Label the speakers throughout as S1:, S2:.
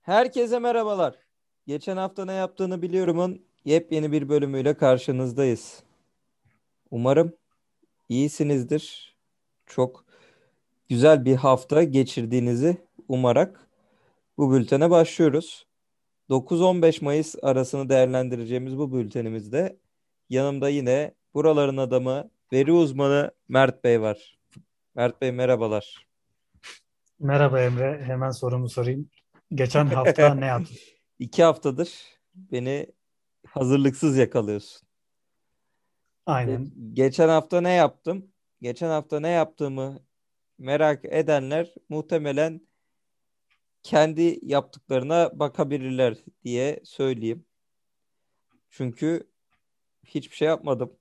S1: Herkese merhabalar. Geçen hafta ne yaptığını biliyorumun yepyeni bir bölümüyle karşınızdayız. Umarım iyisinizdir. Çok güzel bir hafta geçirdiğinizi umarak bu bültene başlıyoruz. 9-15 Mayıs arasını değerlendireceğimiz bu bültenimizde yanımda yine buraların adamı, veri uzmanı Mert Bey var. Mert Bey merhabalar.
S2: Merhaba Emre. Hemen sorumu sorayım. Geçen hafta ne yaptın?
S1: İki haftadır beni hazırlıksız yakalıyorsun.
S2: Aynen.
S1: Geçen hafta ne yaptım? Geçen hafta ne yaptığımı merak edenler muhtemelen kendi yaptıklarına bakabilirler diye söyleyeyim. Çünkü hiçbir şey yapmadım.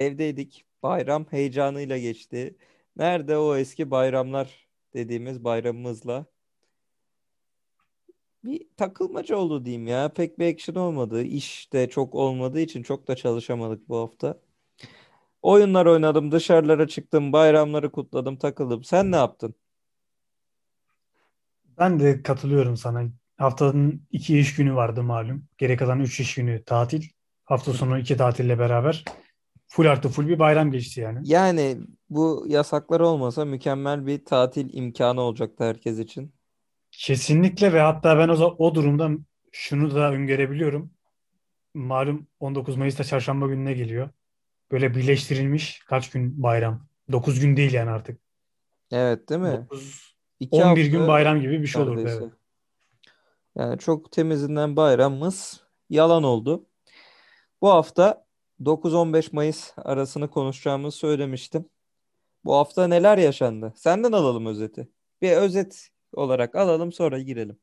S1: Evdeydik. Bayram heyecanıyla geçti. Nerede o eski bayramlar dediğimiz bayramımızla bir takılmaca oldu diyeyim ya. Pek bir action olmadı. İş de çok olmadığı için çok da çalışamadık bu hafta. Oyunlar oynadım, dışarılara çıktım, bayramları kutladım, takıldım. Sen ne yaptın?
S2: Ben de katılıyorum sana. Haftanın iki iş günü vardı malum. Geri kalan üç iş günü tatil. Hafta sonu iki tatille beraber full artı full bir bayram geçti yani.
S1: Yani bu yasaklar olmasa mükemmel bir tatil imkanı olacaktı herkes için.
S2: Kesinlikle ve hatta ben o, o durumda şunu da öngörebiliyorum. Malum 19 Mayıs'ta çarşamba gününe geliyor. Böyle birleştirilmiş kaç gün bayram. 9 gün değil yani artık.
S1: Evet değil mi?
S2: 9,
S1: İki
S2: 11
S1: hafta
S2: gün bayram gibi bir şey olurdu evet.
S1: Yani çok temizinden bayramımız yalan oldu. Bu hafta 9-15 Mayıs arasını konuşacağımızı söylemiştim. Bu hafta neler yaşandı? Senden alalım özeti. Bir özet olarak alalım sonra girelim.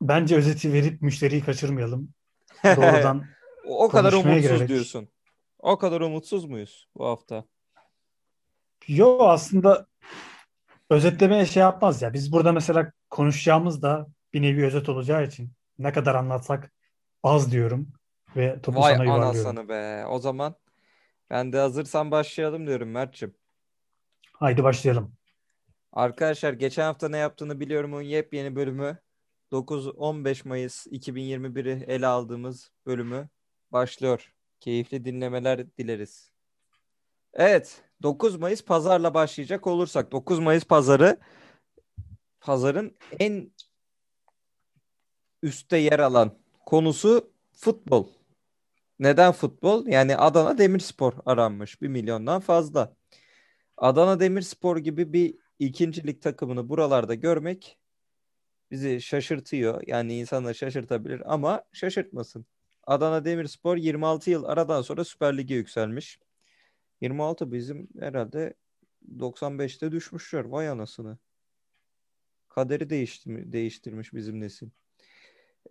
S2: Bence özeti verip müşteriyi kaçırmayalım. Doğrudan
S1: O kadar umutsuz
S2: girerek.
S1: diyorsun. O kadar umutsuz muyuz bu hafta?
S2: Yo aslında özetlemeye şey yapmaz ya. Biz burada mesela konuşacağımız da bir nevi özet olacağı için ne kadar anlatsak az diyorum ve topu
S1: Vay
S2: sana yuvarlıyorum.
S1: anasını be. O zaman ben de hazırsan başlayalım diyorum Mert'cim.
S2: Haydi başlayalım.
S1: Arkadaşlar geçen hafta ne yaptığını biliyorumun yepyeni bölümü 9-15 Mayıs 2021'i ele aldığımız bölümü başlıyor. Keyifli dinlemeler dileriz. Evet 9 Mayıs pazarla başlayacak olursak 9 Mayıs pazarı pazarın en üstte yer alan konusu futbol. Neden futbol? Yani Adana Demirspor aranmış 1 milyondan fazla. Adana Demirspor gibi bir ikincilik takımını buralarda görmek bizi şaşırtıyor. Yani insanları şaşırtabilir ama şaşırtmasın. Adana Demirspor 26 yıl aradan sonra Süper Lig'e yükselmiş. 26 bizim herhalde 95'te düşmüşler. Vay anasını. Kaderi değişti, değiştirmiş bizim nesil.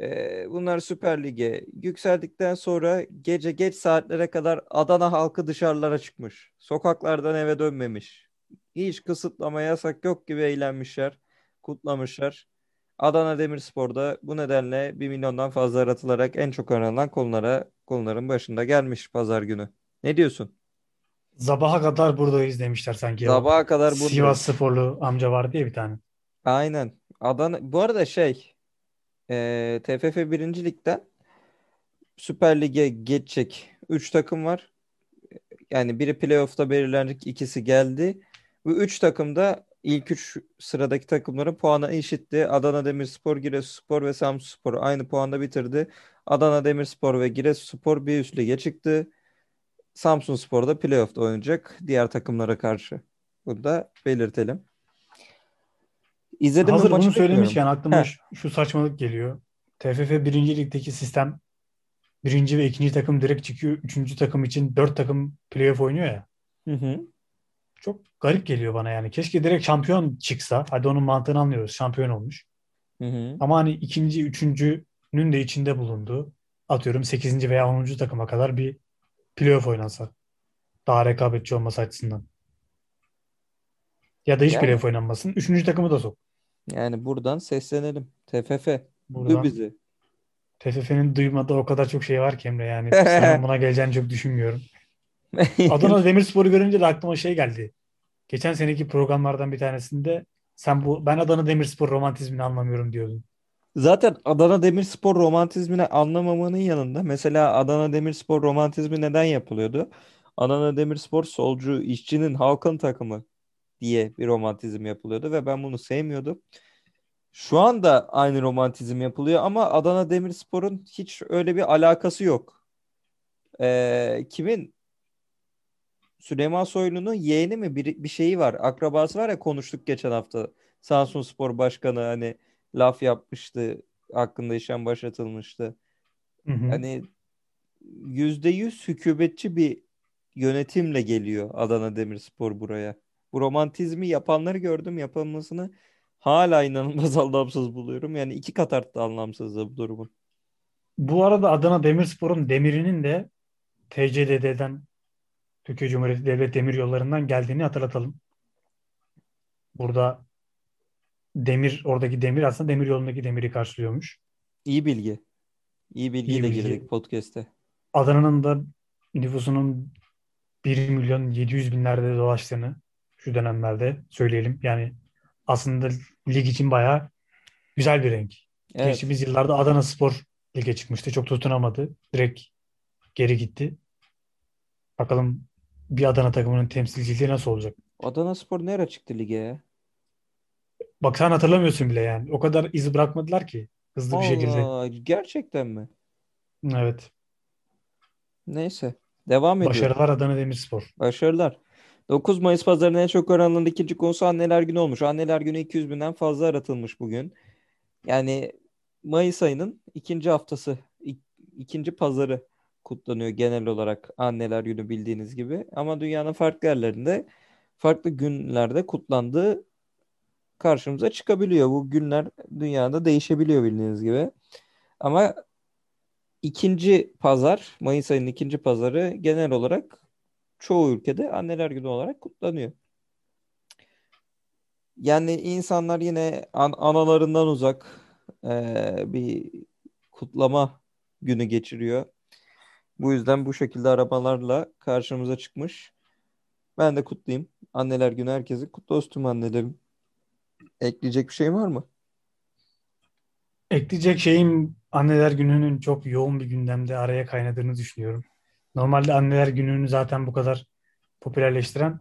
S1: Ee, bunlar Süper Lig'e yükseldikten sonra gece geç saatlere kadar Adana halkı dışarılara çıkmış. Sokaklardan eve dönmemiş. Hiç kısıtlama yasak yok gibi eğlenmişler, kutlamışlar. Adana Demirspor'da bu nedenle 1 milyondan fazla aratılarak en çok aranan konulara konuların başında gelmiş pazar günü. Ne diyorsun?
S2: Sabaha kadar buradayız demişler sanki.
S1: Sabaha kadar buradayız.
S2: Sivas sporlu amca var diye bir tane.
S1: Aynen. Adana bu arada şey e, TFF 1. Lig'den Süper Lig'e geçecek 3 takım var. Yani biri playoff'ta belirlenecek, ikisi geldi. Bu 3 takım da ilk 3 sıradaki takımların puanı eşitti. Adana Demirspor, Giresunspor ve Samsunspor aynı puanda bitirdi. Adana Demirspor ve Giresunspor bir üst lige çıktı. Samsunspor da playoff'ta oynayacak diğer takımlara karşı. Bunu da belirtelim. İzledim
S2: Hazır bunu
S1: bilmiyorum.
S2: söylemişken aklıma
S1: Heh.
S2: şu saçmalık geliyor. TFF 1. Lig'deki sistem birinci ve ikinci takım direkt çıkıyor. Üçüncü takım için dört takım playoff oynuyor ya.
S1: Hı hı.
S2: Çok garip geliyor bana yani. Keşke direkt şampiyon çıksa. Hadi onun mantığını anlıyoruz. Şampiyon olmuş.
S1: Hı hı.
S2: Ama hani ikinci, üçüncünün de içinde bulunduğu atıyorum sekizinci veya onuncu takıma kadar bir playoff oynansa. Daha rekabetçi olması açısından. Ya da hiç
S1: Yani,
S2: playoff oynanmasın. Üçüncü takımı da sok.
S1: yani buradan seslenelim. TFF. Duy
S2: Buradan
S1: bizi.
S2: TFF'nin duymadığı o kadar çok şey var ki Emre yani. Buna geleceğini çok düşünmüyorum. Adana Demirspor'u görünce de aklıma şey geldi. Geçen seneki programlardan bir tanesinde sen bu ben Adana Demirspor romantizmini anlamıyorum diyordun.
S1: Zaten Adana Demirspor romantizmini anlamamanın yanında mesela Adana Demirspor romantizmi neden yapılıyordu? Adana Demirspor solcu, işçinin, halkın takımı diye bir romantizm yapılıyordu ve ben bunu sevmiyordum. Şu anda aynı romantizm yapılıyor ama Adana Demirspor'un hiç öyle bir alakası yok. Ee, kimin? Süleyman Soylu'nun yeğeni mi bir, bir şeyi var. Akrabası var ya konuştuk geçen hafta. Samsun Spor Başkanı hani laf yapmıştı. Hakkında işlem başlatılmıştı.
S2: Hı hı.
S1: Hani yüzde yüz hükümetçi bir yönetimle geliyor Adana Demirspor buraya. Bu romantizmi yapanları gördüm. Yapılmasını hala inanılmaz anlamsız buluyorum. Yani iki kat arttı anlamsızlığı bu durumun.
S2: Bu arada Adana Demirspor'un demirinin de TCDD'den Türkiye Cumhuriyeti Devlet Demir Yolları'ndan geldiğini hatırlatalım. Burada demir, oradaki demir aslında demir yolundaki demiri karşılıyormuş.
S1: İyi bilgi. İyi bilgiyle
S2: İyi bilgi.
S1: girdik podcast'e.
S2: Adana'nın da nüfusunun 1 milyon 700 binlerde dolaştığını şu dönemlerde söyleyelim. Yani aslında lig için bayağı güzel bir renk.
S1: Evet.
S2: Geçtiğimiz yıllarda Adana Spor lige çıkmıştı. Çok tutunamadı. Direkt geri gitti. Bakalım bir Adana takımının temsilciliği nasıl olacak?
S1: Adana Spor nereye çıktı lige ya?
S2: Bak sen hatırlamıyorsun bile yani. O kadar iz bırakmadılar ki hızlı bir şekilde.
S1: Allah, gerçekten mi?
S2: Evet.
S1: Neyse. Devam ediyorum.
S2: Başarılar Adana Demirspor.
S1: Başarılar. 9 Mayıs pazarının en çok aranan ikinci konusu Anneler Günü olmuş. Anneler Günü 200 binden fazla aratılmış bugün. Yani Mayıs ayının ikinci haftası, ik- ikinci pazarı kutlanıyor genel olarak Anneler Günü bildiğiniz gibi. Ama dünyanın farklı yerlerinde farklı günlerde kutlandığı karşımıza çıkabiliyor. Bu günler dünyada değişebiliyor bildiğiniz gibi. Ama ikinci pazar, Mayıs ayının ikinci pazarı genel olarak çoğu ülkede Anneler Günü olarak kutlanıyor. Yani insanlar yine an- analarından uzak eee, bir kutlama günü geçiriyor. Bu yüzden bu şekilde arabalarla karşımıza çıkmış. Ben de kutlayayım. Anneler Günü herkesin kutlu olsun tüm annelerim. Ekleyecek bir şey var mı?
S2: Ekleyecek şeyim Anneler Günü'nün çok yoğun bir gündemde araya kaynadığını düşünüyorum. Normalde Anneler Günü'nü zaten bu kadar popülerleştiren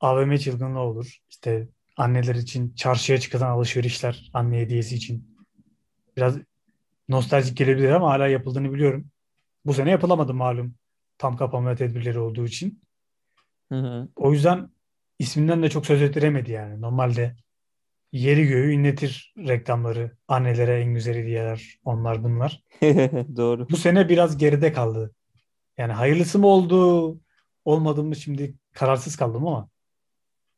S2: AVM çılgınlığı olur. İşte anneler için çarşıya çıkan alışverişler anne hediyesi için. Biraz nostaljik gelebilir ama hala yapıldığını biliyorum. Bu sene yapılamadı malum. Tam kapanma tedbirleri olduğu için.
S1: Hı hı.
S2: O yüzden isminden de çok söz ettiremedi yani. Normalde yeri göğü inletir reklamları. Annelere en güzel hediyeler onlar bunlar.
S1: Doğru.
S2: Bu sene biraz geride kaldı. Yani hayırlısı mı oldu olmadı mı şimdi kararsız kaldım ama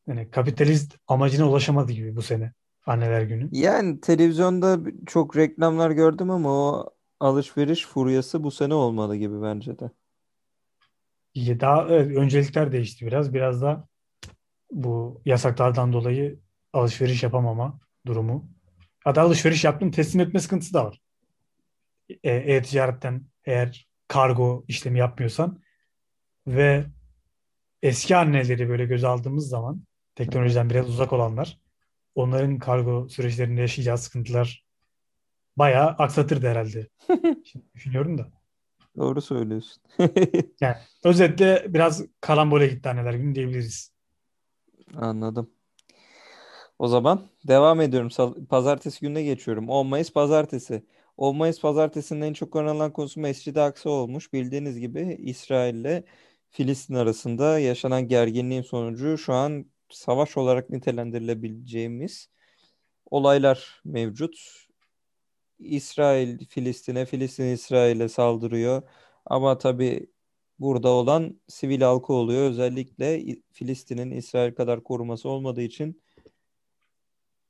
S2: yani kapitalist amacına ulaşamadı gibi bu sene anneler günü.
S1: Yani televizyonda çok reklamlar gördüm ama o alışveriş furyası bu sene olmalı gibi bence de.
S2: Ya Daha evet, öncelikler değişti biraz. Biraz da bu yasaklardan dolayı alışveriş yapamama durumu. Hatta alışveriş yaptım teslim etme sıkıntısı da var. E- E-ticaretten eğer kargo işlemi yapmıyorsan ve eski anneleri böyle göze aldığımız zaman teknolojiden biraz uzak olanlar onların kargo süreçlerinde yaşayacağı sıkıntılar bayağı aksatırdı herhalde. Şimdi düşünüyorum da.
S1: Doğru söylüyorsun.
S2: Yani özetle biraz karambole gitti anneler günü diyebiliriz.
S1: Anladım. O zaman devam ediyorum. Pazartesi gününe geçiyorum. 10 Mayıs Pazartesi. 10 Mayıs Pazartesi'nin en çok aranan konusu Mescid-i Aksa olmuş. Bildiğiniz gibi İsrail ile Filistin arasında yaşanan gerginliğin sonucu şu an savaş olarak nitelendirilebileceğimiz olaylar mevcut. İsrail Filistin'e, Filistin İsrail'e saldırıyor. Ama tabii burada olan sivil halkı oluyor. Özellikle Filistin'in İsrail kadar koruması olmadığı için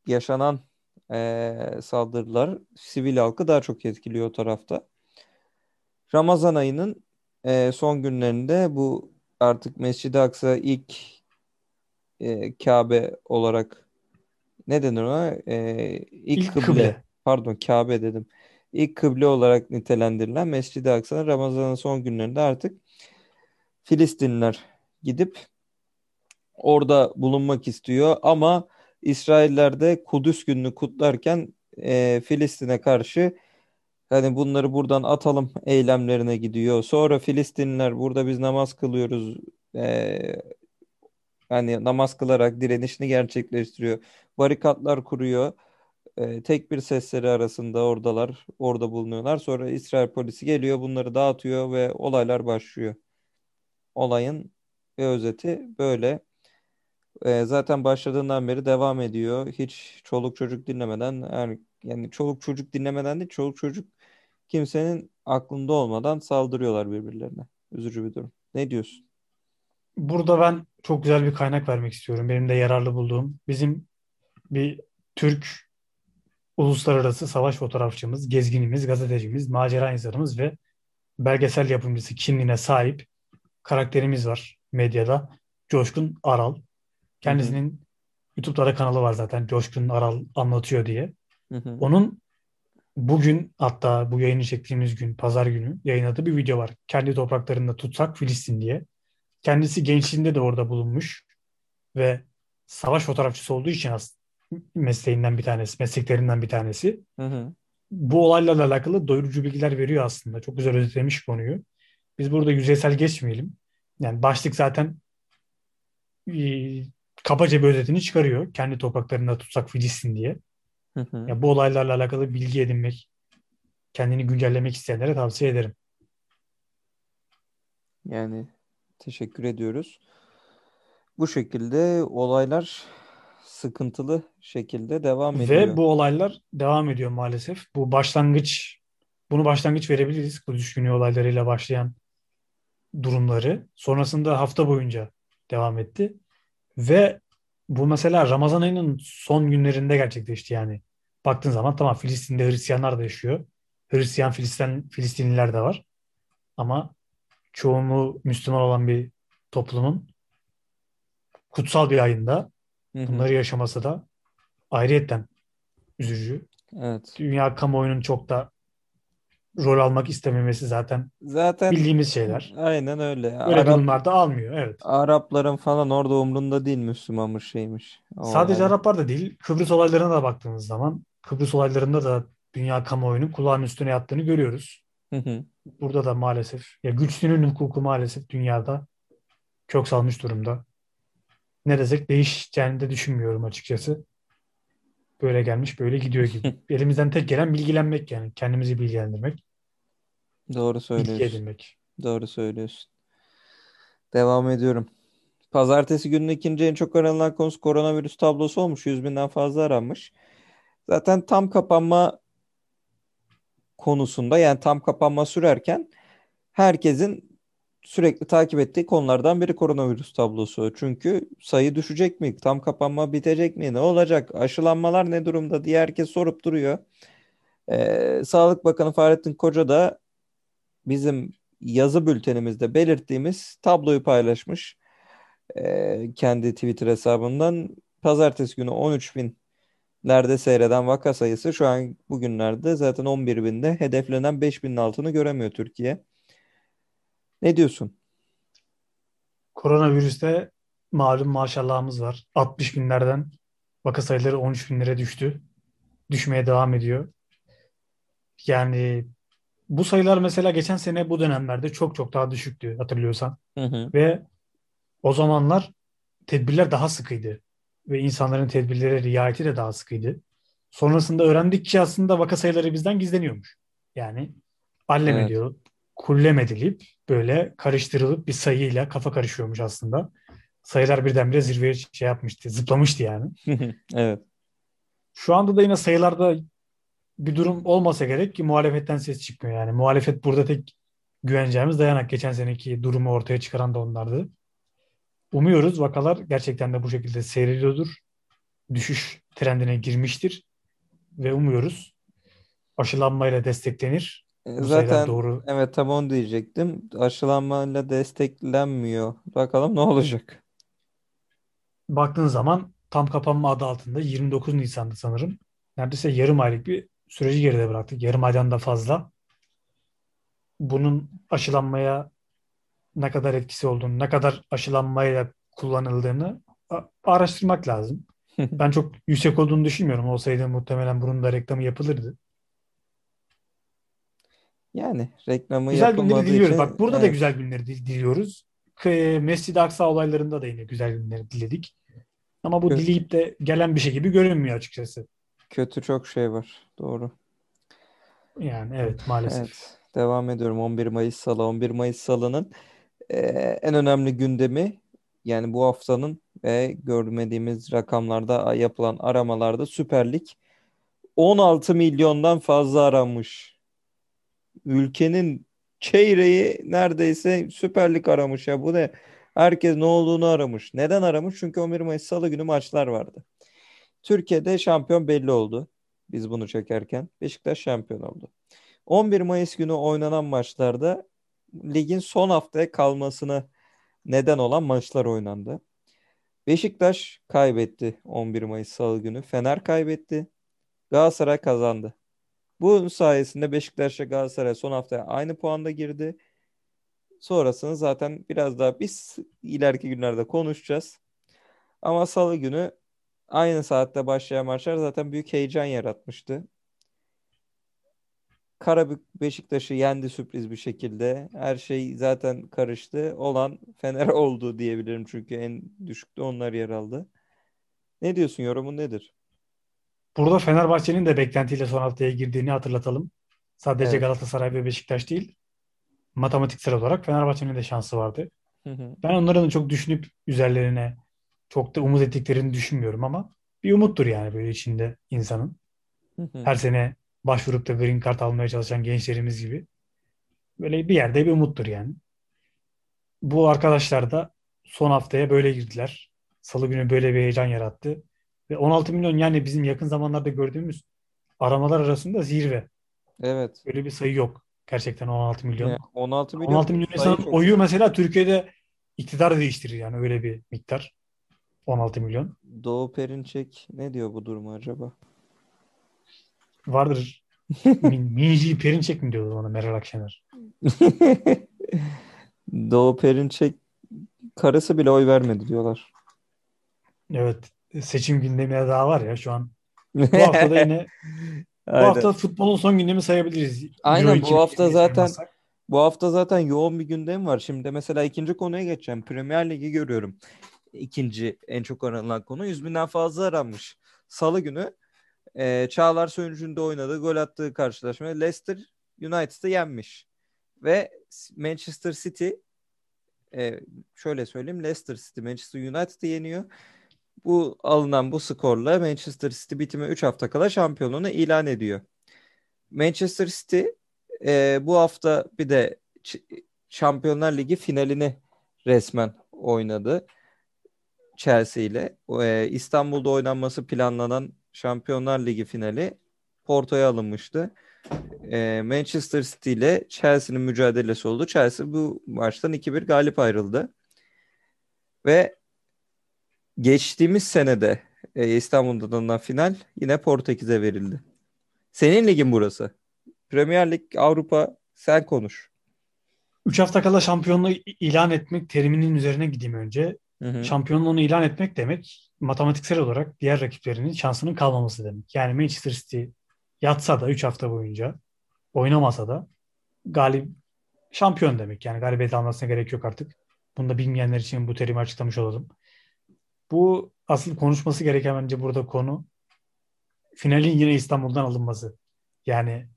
S1: yaşanan eee, saldırılar sivil halkı daha çok etkiliyor o tarafta. Ramazan ayının eee, son günlerinde bu artık Mescid-i Aksa ilk eee, Kabe olarak ne denir ona? Eee ilk
S2: İlk
S1: kıble.
S2: kıble.
S1: Pardon Kabe dedim. İlk kıble olarak nitelendirilen Mescid-i Aksa'nın Ramazan'ın son günlerinde artık Filistinliler gidip orada bulunmak istiyor ama İsrailler de Kudüs gününü kutlarken e, Filistin'e karşı hani bunları buradan atalım eylemlerine gidiyor. Sonra Filistinliler burada biz namaz kılıyoruz. E, hani namaz kılarak direnişini gerçekleştiriyor. Barikatlar kuruyor. E, tek bir sesleri arasında oradalar, orada bulunuyorlar. Sonra İsrail polisi geliyor, bunları dağıtıyor ve olaylar başlıyor. Olayın bir özeti böyle. E, zaten başladığından beri devam ediyor. Hiç çoluk çocuk dinlemeden yani, yani çoluk çocuk dinlemeden değil, çoluk çocuk kimsenin aklında olmadan saldırıyorlar birbirlerine. Üzücü bir durum. Ne diyorsun?
S2: Burada ben çok güzel bir kaynak vermek istiyorum. Benim de yararlı bulduğum. Bizim bir Türk uluslararası savaş fotoğrafçımız, gezginimiz, gazetecimiz, macera insanımız ve belgesel yapımcısı kimliğine sahip karakterimiz var medyada. Coşkun Aral. Kendisinin hı hı. YouTube'da da kanalı var zaten. Coşkun Aral anlatıyor diye. Hı hı. Onun bugün hatta bu yayını çektiğimiz gün pazar günü yayınladığı bir video var. Kendi topraklarında tutsak Filistin diye. Kendisi gençliğinde de orada bulunmuş ve savaş fotoğrafçısı olduğu için aslında mesleğinden bir tanesi, mesleklerinden bir tanesi. Hı hı. Bu olaylarla alakalı doyurucu bilgiler veriyor aslında. Çok güzel özetlemiş konuyu. Biz burada yüzeysel geçmeyelim. Yani başlık zaten e, kabaca bir özetini çıkarıyor. Kendi topraklarında tutsak Filistin diye. Hı hı. Yani bu olaylarla alakalı bilgi edinmek, kendini güncellemek isteyenlere tavsiye ederim.
S1: Yani teşekkür ediyoruz. Bu şekilde olaylar sıkıntılı şekilde devam ediyor.
S2: Ve bu olaylar devam ediyor maalesef. Bu başlangıç, bunu başlangıç verebiliriz. Kudüs günü olaylarıyla başlayan durumları. Sonrasında hafta boyunca devam etti. Ve bu mesela Ramazan ayının son günlerinde gerçekleşti yani. Baktığın zaman tamam Filistin'de Hristiyanlar da yaşıyor. Hristiyan Filistin, Filistinliler de var. Ama çoğunluğu Müslüman olan bir toplumun kutsal bir ayında bunları yaşaması da ayrıyetten üzücü.
S1: Evet.
S2: Dünya kamuoyunun çok da rol almak istememesi zaten zaten bildiğimiz şeyler.
S1: Aynen öyle.
S2: Böyle Arap, durumlarda almıyor. Evet.
S1: Arapların falan orada umrunda değil Müslümanmış şeymiş.
S2: O Sadece yani. Araplar da değil. Kıbrıs olaylarına da baktığımız zaman Kıbrıs olaylarında da dünya kamuoyunun kulağın üstüne yattığını görüyoruz. Hı hı. Burada da maalesef ya güçlünün hukuku maalesef dünyada kök salmış durumda. Ne desek değişeceğini de düşünmüyorum açıkçası. Böyle gelmiş böyle gidiyor gibi. Elimizden tek gelen bilgilenmek yani. Kendimizi bilgilendirmek.
S1: Doğru söylüyorsun. Bilgi edinmek. Doğru söylüyorsun. Devam ediyorum. Pazartesi günün ikinci en çok aranılan konusu koronavirüs tablosu olmuş. 100 binden fazla aranmış. Zaten tam kapanma konusunda yani tam kapanma sürerken herkesin sürekli takip ettiği konulardan biri koronavirüs tablosu. Çünkü sayı düşecek mi? Tam kapanma bitecek mi? Ne olacak? Aşılanmalar ne durumda diye herkes sorup duruyor. Ee, Sağlık Bakanı Fahrettin Koca da bizim yazı bültenimizde belirttiğimiz tabloyu paylaşmış. Ee, kendi Twitter hesabından pazartesi günü 13 binlerde seyreden vaka sayısı şu an bugünlerde zaten 11 binde hedeflenen 5 binin altını göremiyor Türkiye. Ne diyorsun?
S2: Koronavirüste malum maşallahımız var. 60 binlerden vaka sayıları 13 binlere düştü. Düşmeye devam ediyor. Yani bu sayılar mesela geçen sene bu dönemlerde çok çok daha düşüktü hatırlıyorsan. Hı hı. Ve o zamanlar tedbirler daha sıkıydı. Ve insanların tedbirlere riayeti de daha sıkıydı. Sonrasında öğrendik ki aslında vaka sayıları bizden gizleniyormuş. Yani allem evet. ediyor, kullem edilip böyle karıştırılıp bir sayıyla kafa karışıyormuş aslında. Sayılar birdenbire zirveye şey yapmıştı, zıplamıştı yani.
S1: evet.
S2: Şu anda da yine sayılarda bir durum olmasa gerek ki muhalefetten ses çıkmıyor yani. Muhalefet burada tek güveneceğimiz dayanak. Geçen seneki durumu ortaya çıkaran da onlardı. Umuyoruz vakalar gerçekten de bu şekilde seyrediyordur. Düşüş trendine girmiştir. Ve umuyoruz aşılanmayla desteklenir.
S1: E, bu Zaten doğru. evet tam onu diyecektim. Aşılanmayla desteklenmiyor. Bakalım ne olacak.
S2: Baktığın zaman tam kapanma adı altında 29 Nisan'da sanırım. Neredeyse yarım aylık bir süreci geride bıraktık. Yarım aydan da fazla. Bunun aşılanmaya ne kadar etkisi olduğunu, ne kadar aşılanmaya kullanıldığını araştırmak lazım. Ben çok yüksek olduğunu düşünmüyorum. Olsaydı muhtemelen bunun da reklamı yapılırdı.
S1: Yani reklamı
S2: Güzel günleri diliyoruz.
S1: için
S2: Bak burada da
S1: evet,
S2: güzel günleri dil- diliyoruz. Mescid-i Aksa olaylarında da yine güzel günleri diledik. Ama bu
S1: kö-
S2: dileyip de gelen bir şey gibi görünmüyor açıkçası.
S1: kötü çok şey var. Doğru.
S2: Yani evet maalesef.
S1: Evet. Devam ediyorum. 11 Mayıs Salı. 11 Mayıs Salı'nın e, en önemli gündemi yani bu haftanın ve görmediğimiz rakamlarda yapılan aramalarda Süper Lig 16 milyondan fazla aranmış. Ülkenin çeyreği neredeyse Süper Lig aramış ya. Bu ne? Herkes ne olduğunu aramış. Neden aramış? Çünkü 11 Mayıs Salı günü maçlar vardı. Türkiye'de şampiyon belli oldu. Biz bunu çekerken. Beşiktaş şampiyon oldu. 11 Mayıs günü oynanan maçlarda ligin son haftaya kalmasına neden olan maçlar oynandı. Beşiktaş kaybetti 11 Mayıs Salı günü. Fener kaybetti. Galatasaray kazandı. Bunun sayesinde Beşiktaş'la Galatasaray son haftaya aynı puanda girdi. Sonrasını zaten biraz daha biz ileriki günlerde konuşacağız. Ama Salı günü aynı saatte başlayan maçlar zaten büyük heyecan yaratmıştı. Karabük Beşiktaş'ı yendi sürpriz bir şekilde. Her şey zaten karıştı. Olan Fener oldu diyebilirim çünkü en düşükte onlar yer aldı. Ne diyorsun? Yorumun nedir?
S2: Burada Fenerbahçe'nin de beklentiyle son haftaya girdiğini hatırlatalım. Sadece
S1: Evet.
S2: Galatasaray ve Beşiktaş değil, matematiksel olarak Fenerbahçe'nin de şansı vardı.
S1: Hı hı.
S2: Ben onların da çok düşünüp üzerlerine çok da umut ettiklerini düşünmüyorum ama bir umuttur yani böyle içinde insanın.
S1: Hı hı.
S2: Her sene başvurup da green card almaya çalışan gençlerimiz gibi. Böyle bir yerde bir umuttur yani. Bu arkadaşlar da son haftaya böyle girdiler. Salı günü böyle bir heyecan yarattı. Ve 16 milyon yani bizim yakın zamanlarda gördüğümüz aramalar arasında zirve.
S1: Evet.
S2: Öyle bir sayı yok. Gerçekten 16 milyon.
S1: Yani 16 milyon
S2: 16 milyon
S1: sayı
S2: insanın
S1: çok.
S2: oyu mesela Türkiye'de iktidar değiştirir yani öyle bir miktar. 16 milyon.
S1: Doğu Perinçek ne diyor bu duruma acaba?
S2: Vardır. Min, Minci Perinçek mi diyordu ona Meral Akşener?
S1: Doğu Perinçek karısı bile oy vermedi diyorlar.
S2: Evet. Seçim gündemine daha var ya şu an. Bu hafta da yine bu hafta futbolun son gündemi sayabiliriz.
S1: Aynen,
S2: Euro
S1: bu hafta
S2: 2020'yi
S1: zaten-. Bu hafta zaten yoğun bir gündem var. Şimdi mesela ikinci konuya geçeceğim. Premier Ligi görüyorum. İkinci en çok aranılan konu. 100 binden fazla aranmış. Salı günü e, Çağlar Söyüncü'nde oynadığı, gol attığı karşılaşma Leicester United'ı yenmiş. Ve Manchester City e, şöyle söyleyeyim Leicester City Manchester United'ı yeniyor. Bu alınan bu skorla Manchester City bitime 3 hafta kala şampiyonluğunu ilan ediyor. Manchester City e, bu hafta bir de Şampiyonlar Ligi finalini resmen oynadı Chelsea ile. E, İstanbul'da oynanması planlanan Şampiyonlar Ligi finali Porto'ya alınmıştı. E, Manchester City ile Chelsea'nin mücadelesi oldu. Chelsea bu maçtan 2-1 galip ayrıldı. Ve geçtiğimiz senede e, İstanbul'da oynanan final yine Portekiz'e verildi. Senin ligin burası. Premier Lig Avrupa sen konuş.
S2: 3 hafta kala şampiyonluğu ilan etmek teriminin üzerine gideyim önce.
S1: Hı hı.
S2: Şampiyonluğunu ilan etmek demek matematiksel olarak diğer rakiplerinin şansının kalmaması demek. Yani Manchester City yatsa da 3 hafta boyunca oynamasa da galip şampiyon demek. Yani galibiyet almasına gerek yok artık. Bunu da bilmeyenler için bu terimi açıklamış olalım. Bu asıl konuşması gereken bence burada konu finalin yine İstanbul'dan alınması. Yani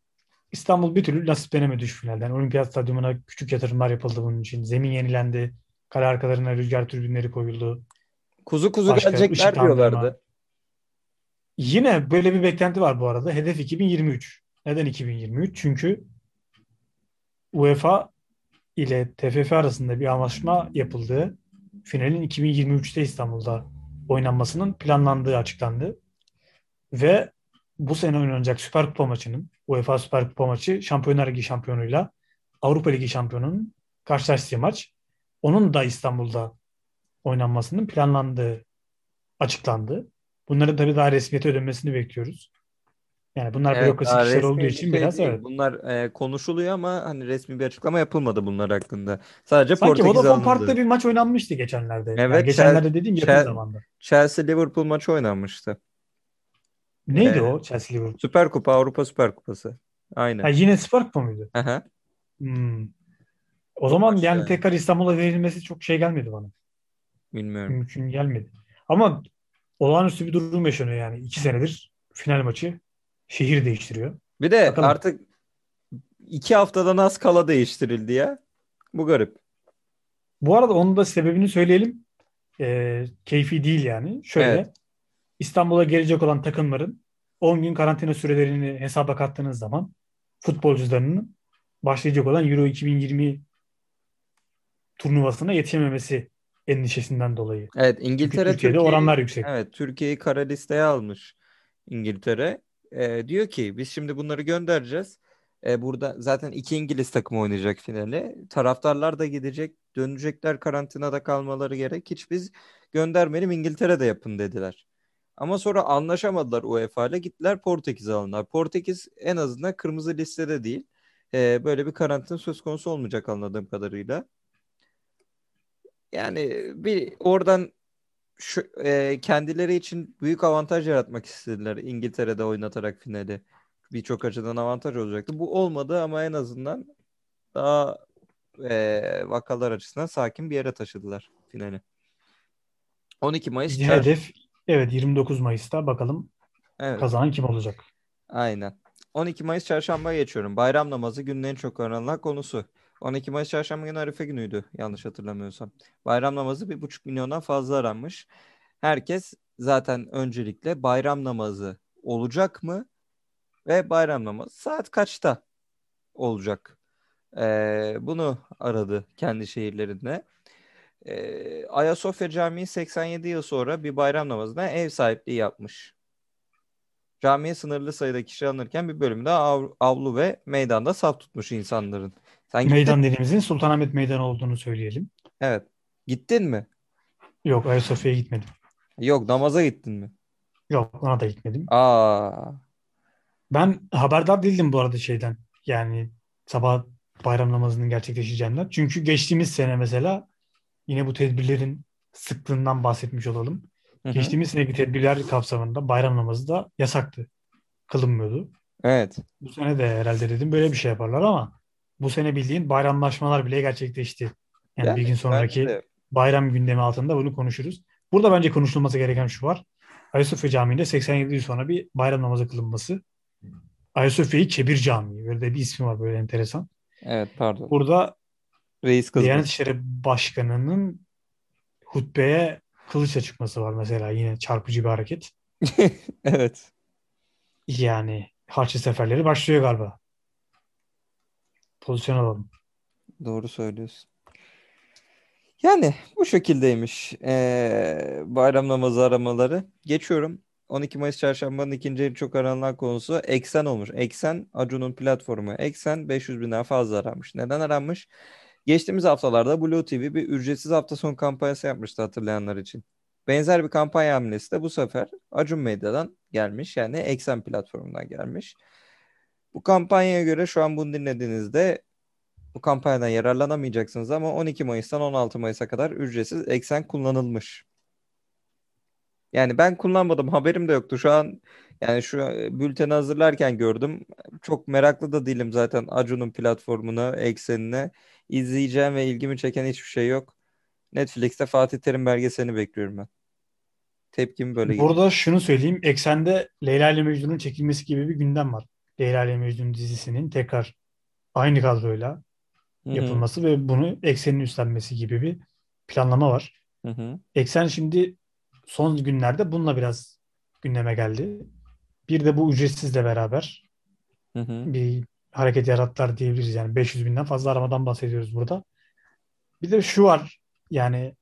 S2: İstanbul bir türlü nasiplenemedi şu finalden. Olimpiyat Stadyumuna küçük yatırımlar yapıldı bunun için. Zemin yenilendi. Kale arkalarına rüzgar türbinleri koyuldu.
S1: Kuzu kuzu
S2: Başka
S1: gelecekler diyorlardı.
S2: Yine böyle bir beklenti var bu arada. Hedef 2023. Neden 2023? Çünkü UEFA ile TFF arasında bir anlaşma yapıldığı finalin 2023'te İstanbul'da oynanmasının planlandığı açıklandı. Ve bu sene oynanacak Süper Kupa maçının UEFA Süper Kupa maçı Şampiyonlar Ligi şampiyonuyla Avrupa Ligi şampiyonunun karşılaştığı maç. Onun da İstanbul'da oynanmasının planlandığı açıklandı. Bunların tabii daha resmiyete ödenmesini bekliyoruz. Yani bunlar
S1: Evet,
S2: bürokrasi
S1: daha
S2: işler olduğu için
S1: şey
S2: biraz
S1: değil.
S2: evet.
S1: Bunlar e, konuşuluyor ama hani resmi bir açıklama yapılmadı bunlar hakkında. Sadece
S2: Sanki
S1: Portekiz
S2: Vodafone
S1: alındı.
S2: Park'ta bir maç oynanmıştı geçenlerde. Yani
S1: Evet,
S2: geçenlerde
S1: Chel-
S2: dediğim yakın
S1: Chel-
S2: zamanda.
S1: Chelsea Liverpool maçı oynanmıştı.
S2: Neydi
S1: Ee,
S2: o Chelsea Liverpool?
S1: Süper Kupa, Avrupa Süper Kupası. Aynen.
S2: Ha, yine Süper Kupa mıydı?
S1: Aha.
S2: Hmm. O zaman yani
S1: yani.
S2: tekrar İstanbul'a verilmesi çok şey gelmedi bana.
S1: Bilmiyorum.
S2: Mümkün gelmedi. Ama olağanüstü bir durum yaşanıyor yani. iki senedir final maçı şehir değiştiriyor.
S1: Bir de
S2: Bakalım.
S1: artık iki haftadan az kala değiştirildi ya. Bu garip.
S2: Bu arada onun da sebebini söyleyelim. Ee, keyfi değil yani. Şöyle
S1: Evet.
S2: İstanbul'a gelecek olan takımların 10 gün karantina sürelerini hesaba kattığınız zaman futbolcularının başlayacak olan Euro 2020 turnuvasına yetişememesi endişesinden dolayı.
S1: Evet
S2: Çünkü
S1: İngiltere
S2: Türkiye'de
S1: Türkiye'yi
S2: oranlar yüksek.
S1: evet Türkiye'yi kara listeye almış İngiltere. Ee, diyor ki biz şimdi bunları göndereceğiz. Ee, burada zaten iki İngiliz takımı oynayacak finale. Taraftarlar da gidecek, dönecekler karantinada kalmaları gerek. Hiç biz göndermeyelim İngiltere'de yapın dediler. Ama sonra anlaşamadılar UEFA ile gittiler Portekiz'e alınlar. Portekiz en azından kırmızı listede değil. Ee, böyle bir karantina söz konusu olmayacak anladığım kadarıyla. Yani bir oradan şu e, kendileri için büyük avantaj yaratmak istediler İngiltere'de oynatarak finali. Birçok açıdan avantaj olacaktı. Bu olmadı ama en azından daha e, vakalar açısından sakin bir yere taşıdılar finali. 12 Mayıs
S2: Hedef evet 29 Mayıs'ta bakalım
S1: Evet.
S2: kazanan kim olacak?
S1: Aynen. 12 Mayıs çarşambaya geçiyorum. Bayram namazı günün en çok öğrenilen konusu. 12 Mayıs çarşamba günü Arife günüydü yanlış hatırlamıyorsam. Bayram namazı bir buçuk milyondan fazla aranmış. Herkes zaten öncelikle bayram namazı olacak mı? Ve bayram namazı saat kaçta olacak? Ee, bunu aradı kendi şehirlerinde. Ee, Ayasofya Camii 87 yıl sonra bir bayram namazına ev sahipliği yapmış. Camiye sınırlı sayıda kişi alınırken bir bölümde av- avlu ve meydanda saf tutmuş insanların. Sen gittin
S2: Meydan dediğimizin Sultanahmet Meydanı olduğunu söyleyelim.
S1: Evet. Gittin mi?
S2: Yok Ayasofya'ya gitmedim.
S1: Yok namaza gittin mi?
S2: Yok ona da gitmedim.
S1: Aa,
S2: Ben haberdar değildim bu arada şeyden. Yani sabah bayram namazının gerçekleşeceğinden. Çünkü geçtiğimiz sene mesela yine bu tedbirlerin sıklığından bahsetmiş olalım.
S1: hı hı.
S2: Geçtiğimiz seneki tedbirler kapsamında bayram namazı da yasaktı. Kılınmıyordu.
S1: Evet.
S2: Bu sene de herhalde dedim böyle bir şey yaparlar ama bu sene bildiğin bayramlaşmalar bile gerçekleşti. Yani
S1: Yani
S2: bir gün sonraki
S1: de
S2: bayram gündemi altında bunu konuşuruz. Burada bence konuşulması gereken şu var. Ayasofya Camii'nde 87 yıl sonra bir bayram namazı kılınması. Ayasofya'yı Kebir Camii. Böyle de bir ismi var böyle enteresan.
S1: Evet pardon.
S2: Burada
S1: Reis kızdı.
S2: Diyanet İşleri Başkanı'nın hutbeye kılıçla çıkması var mesela yine çarpıcı bir hareket.
S1: Evet.
S2: Yani Haçlı seferleri başlıyor galiba. Pozisyon alalım.
S1: Doğru söylüyorsun. Yani bu şekildeymiş ee, bayram namazı aramaları. Geçiyorum. 12 Mayıs çarşambanın ikinci çok aranan konusu Eksen olmuş. Eksen Acun'un platformu. Eksen 500 binden fazla aranmış. Neden aranmış? Geçtiğimiz haftalarda Blue TV bir ücretsiz hafta sonu kampanyası yapmıştı hatırlayanlar için. Benzer bir kampanya hamlesi de bu sefer Acun Medya'dan gelmiş. Yani Eksen platformundan gelmiş. Bu kampanyaya göre şu an bunu dinlediğinizde bu kampanyadan yararlanamayacaksınız ama 12 Mayıs'tan 16 Mayıs'a kadar ücretsiz eksen kullanılmış. Yani ben kullanmadım haberim de yoktu. Şu an yani şu e, bülteni hazırlarken gördüm. Çok meraklı da değilim zaten Acun'un platformuna, eksenine. İzleyeceğim ve ilgimi çeken hiçbir şey yok. Netflix'te Fatih Terim belgeselini bekliyorum ben. Tepkim böyle.
S2: Burada şunu söyleyeyim. Eksende Leyla ile Mecnun'un çekilmesi gibi bir gündem var. Leyla ile Mecnun dizisinin tekrar aynı kadroyla yapılması ve bunu Eksen'in üstlenmesi gibi bir planlama var.
S1: hı hı,
S2: Eksen şimdi son günlerde bununla biraz gündeme geldi. Bir de bu ücretsizle beraber
S1: hı hı.
S2: bir hareket yarattılar diyebiliriz. Yani 500 binden fazla aramadan bahsediyoruz burada. Bir de şu var yani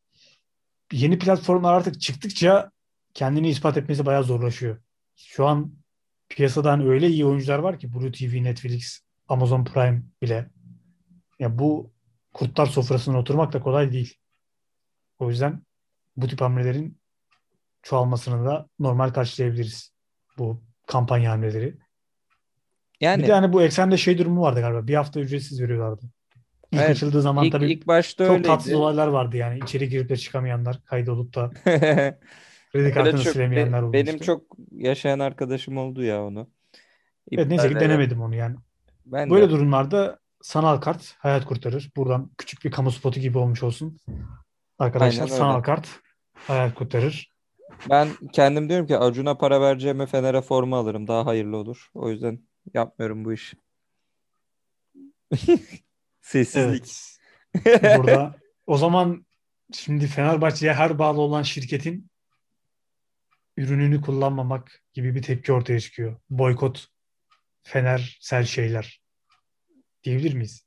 S2: yeni platformlar artık çıktıkça kendini ispat etmesi bayağı zorlaşıyor. Şu an piyasadan öyle iyi oyuncular var ki Blue TV, Netflix, Amazon Prime bile. Ya bu kurtlar sofrasına oturmak da kolay değil. O yüzden bu tip hamlelerin çoğalmasını da normal karşılayabiliriz. Bu kampanya hamleleri.
S1: Yani
S2: Bir de hani bu eksende şey durumu vardı galiba. Bir hafta ücretsiz veriyorlardı. İlk
S1: Evet.
S2: açıldığı zaman
S1: ilk,
S2: tabii
S1: ilk başta
S2: çok
S1: öyleydi.
S2: tatsız olaylar vardı yani. İçeri girip de çıkamayanlar, kaydolup da kredi
S1: Öyle
S2: kartını
S1: çok-
S2: silemeyenler olmuştu.
S1: benim çok yaşayan arkadaşım oldu ya onu.
S2: Evet, neyse ki denemedim onu yani.
S1: Ben
S2: Böyle
S1: de.
S2: durumlarda sanal kart hayat kurtarır. Buradan küçük bir kamu spotu gibi olmuş olsun. Arkadaşlar
S1: Aynen öyle.
S2: sanal kart hayat kurtarır.
S1: Ben kendim diyorum ki Acun'a para vereceğime Fener'e forma alırım. Daha hayırlı olur. O yüzden yapmıyorum bu işi. Sessizlik.
S2: Evet. Burada o zaman şimdi Fenerbahçe'ye her bağlı olan şirketin ürününü kullanmamak gibi bir tepki ortaya çıkıyor. Boykot, Fenersel şeyler diyebilir miyiz?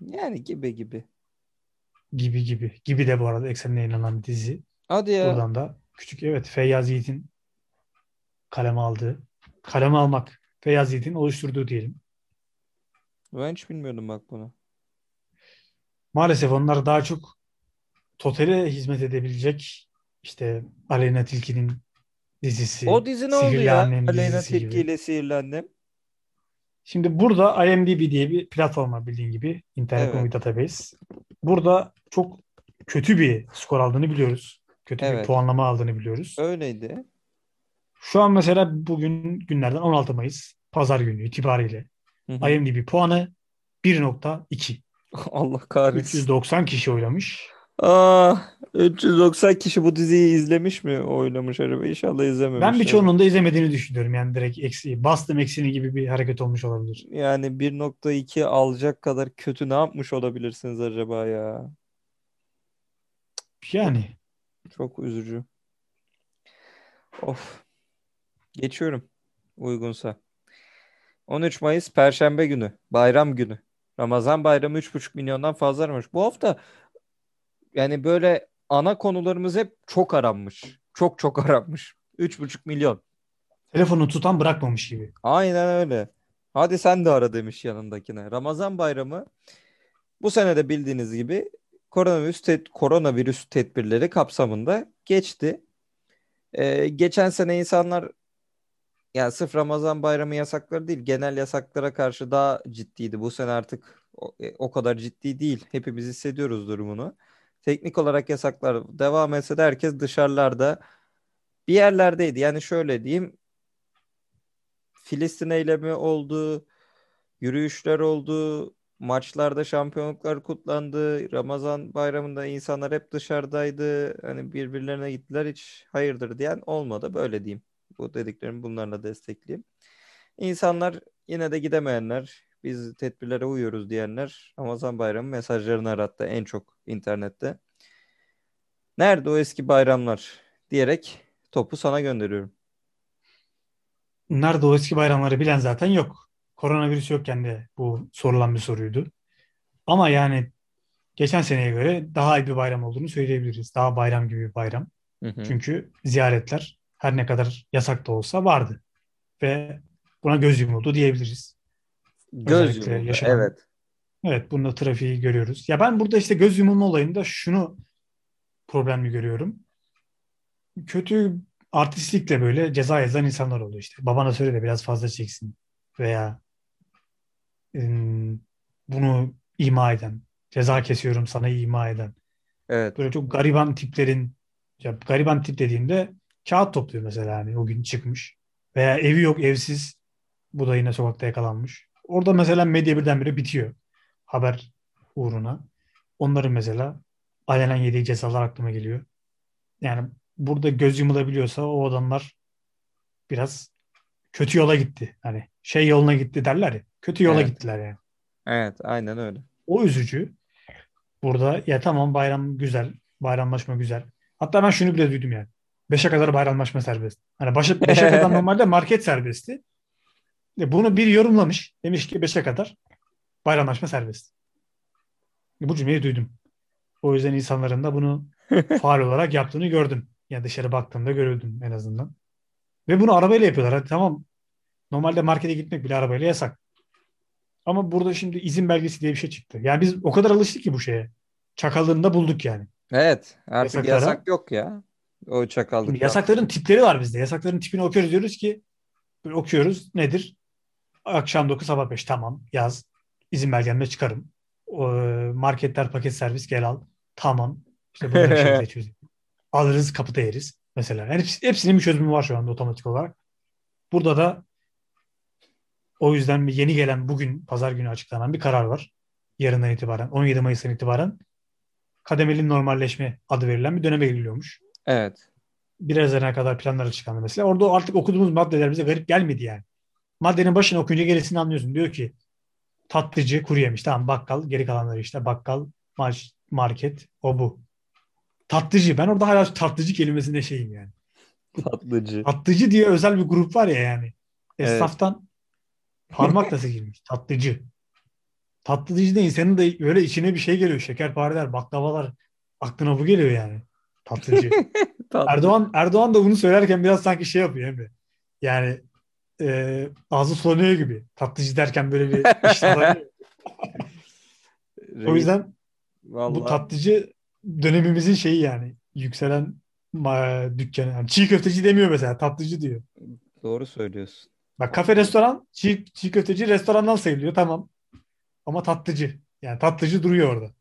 S1: Yani gibi gibi.
S2: Gibi gibi. Gibi de bu arada Eksen'e yayınlanan bir dizi.
S1: Hadi ya.
S2: Buradan da küçük evet Feyyaz Yiğit'in kaleme aldığı, kaleme almak Feyyaz Yiğit'in oluşturduğu diyelim.
S1: Ben hiç bilmiyordum bak bunu.
S2: Maalesef onlar daha çok totale hizmet edebilecek işte Aleyna Tilki'nin dizisi,
S1: O dizi ne oldu ya? Aleyna Tilki ile Sihirlendim.
S2: Şimdi burada IMDb diye bir platform var bildiğin gibi. Internet
S1: Evet.
S2: Database. Burada çok kötü bir skor aldığını biliyoruz. Kötü bir
S1: Evet.
S2: puanlama aldığını biliyoruz.
S1: Öyleydi.
S2: Şu an mesela bugün günlerden 16 Mayıs Pazar günü itibariyle
S1: Hı hı.
S2: IMDb puanı 1.2.
S1: Allah kahretsin.
S2: 390 kişi oylamış.
S1: Ah, 390 kişi bu diziyi izlemiş mi? Oynamış acaba? İnşallah izlememişler.
S2: Ben birçoğunun da izlemediğini düşünüyorum. Yani direkt eksi, bastım eksini gibi bir hareket olmuş olabilir.
S1: Yani 1.2 alacak kadar kötü ne yapmış olabilirsiniz acaba ya?
S2: Yani
S1: Çok üzücü. Of. Geçiyorum. Uygunsa. 13 Mayıs Perşembe günü. Bayram günü. Ramazan bayramı 3,5 milyondan fazla aramış. Bu hafta yani böyle ana konularımız hep çok aranmış. Çok çok aranmış. 3,5 milyon.
S2: telefonu tutan bırakmamış gibi.
S1: Aynen öyle. Hadi sen de ara demiş yanındakine. Ramazan bayramı bu sene de bildiğiniz gibi koronavirüs, ted- koronavirüs tedbirleri kapsamında geçti. Ee, geçen sene insanlar yani sırf Ramazan bayramı yasakları değil genel yasaklara karşı daha ciddiydi. Bu sene artık o, e, o kadar ciddi değil. Hepimiz hissediyoruz durumunu. Teknik olarak yasaklar devam etse de herkes dışarılarda bir yerlerdeydi. Yani şöyle diyeyim Filistin eylemi oldu, yürüyüşler oldu, maçlarda şampiyonluklar kutlandı. Ramazan bayramında insanlar hep dışarıdaydı. Hani birbirlerine gittiler hiç hayırdır diyen olmadı. Böyle diyeyim. Bu dediklerimi bunlarla destekleyeyim. İnsanlar yine de gidemeyenler, biz tedbirlere uyuyoruz diyenler Ramazan bayramı mesajlarını arattı en çok internette. Nerede o eski bayramlar diyerek topu sana gönderiyorum.
S2: Nerede o eski bayramları bilen zaten yok. Koronavirüs yokken de bu sorulan bir soruydu. Ama yani geçen seneye göre daha iyi bir bayram olduğunu söyleyebiliriz. Daha bayram gibi bir bayram.
S1: Hı hı.
S2: Çünkü ziyaretler her ne kadar yasak da olsa vardı. Ve buna göz yumuldu diyebiliriz.
S1: Göz
S2: yaşanan-
S1: Evet.
S2: Evet, bunda trafiği görüyoruz. Ya ben burada işte göz yumulma olayında şunu problemli görüyorum. Kötü artistlikle böyle ceza yazan insanlar oluyor işte. Babana söyle de biraz fazla çeksin veya ım, bunu ima eden, ceza kesiyorum sana ima eden.
S1: Evet.
S2: Böyle çok gariban tiplerin ya gariban tip dediğimde kağıt topluyor mesela hani o gün çıkmış. Veya evi yok evsiz bu da yine sokakta yakalanmış. Orada mesela medya birdenbire bitiyor. Haber uğruna. Onların mesela alenen yediği cezalar aklıma geliyor. Yani burada göz yumulabiliyorsa o adamlar biraz kötü yola gitti. Hani şey yoluna gitti derler ya. Kötü yola
S1: Evet.
S2: gittiler yani.
S1: Evet, aynen öyle.
S2: O üzücü. Burada ya tamam bayram güzel. Bayramlaşma güzel. Hatta ben şunu bile duydum yani. 5'e kadar bayramlaşma serbest. Hani başa 5'e kadar normalde market serbestti. Bunu bir yorumlamış. Demiş ki 5'e kadar bayramlaşma serbest. Bu cümleyi duydum. O yüzden insanların da bunu faal olarak yaptığını gördüm. Yani dışarı baktığımda görüldüm en azından. Ve bunu arabayla yapıyorlar. Hadi tamam. Normalde markete gitmek bile arabayla yasak. Ama burada şimdi izin belgesi diye bir şey çıktı. Yani biz o kadar alıştık ki bu şeye. Çakallığını da bulduk yani.
S1: Evet, artık
S2: Yasaklara-
S1: yasak yok ya. O çakallık.
S2: Yasakların tipleri var bizde. Yasakların tipini okuyoruz diyoruz ki okuyoruz nedir? Akşam 9 sabah 5 tamam yaz. İzin belgemle çıkarım. O, marketler paket servis gel al. Tamam. İşte bunları bir şekilde çözelim. Alırız kapıda yeriz. Mesela. Yani hepsi- hepsinin bir çözümü var şu anda otomatik olarak. Burada da o yüzden bir yeni gelen bugün pazar günü açıklanan bir karar var. Yarından itibaren 17 Mayıs'tan itibaren kademeli normalleşme adı verilen bir döneme giriliyormuş.
S1: Evet.
S2: Bir Haziran'a kadar planlar açıklandı mesela. Orada artık okuduğumuz maddeler bize garip gelmedi yani. Maddenin başına okuyunca gerisini anlıyorsun. Diyor ki tatlıcı kuru yemiş. Tamam bakkal geri kalanları işte bakkal mar- market o bu. Tatlıcı. Ben orada hala tatlıcı kelimesinde şeyim yani.
S1: Tatlıcı.
S2: Tatlıcı diye özel bir grup var ya yani.
S1: Evet.
S2: Esnaftan parmak nasıl girmiş? Tatlıcı. Tatlıcı da insanın da böyle içine bir şey geliyor. Şekerpareler, baklavalar aklına bu geliyor yani. Tatlıcı.
S1: Tatlı.
S2: Erdoğan Erdoğan da bunu söylerken biraz sanki şey yapıyor Emre. Yani e, ağzı sulanıyor gibi. Tatlıcı derken böyle bir iştahlanıyor. O yüzden bu
S1: Vallahi
S2: tatlıcı dönemimizin şeyi yani. Yükselen dükkanı. Yani çiğ köfteci demiyor mesela. Tatlıcı diyor.
S1: doğru söylüyorsun.
S2: Bak kafe restoran çiğ, çiğ köfteci restorandan sayılıyor tamam. Ama tatlıcı. Yani tatlıcı duruyor orada.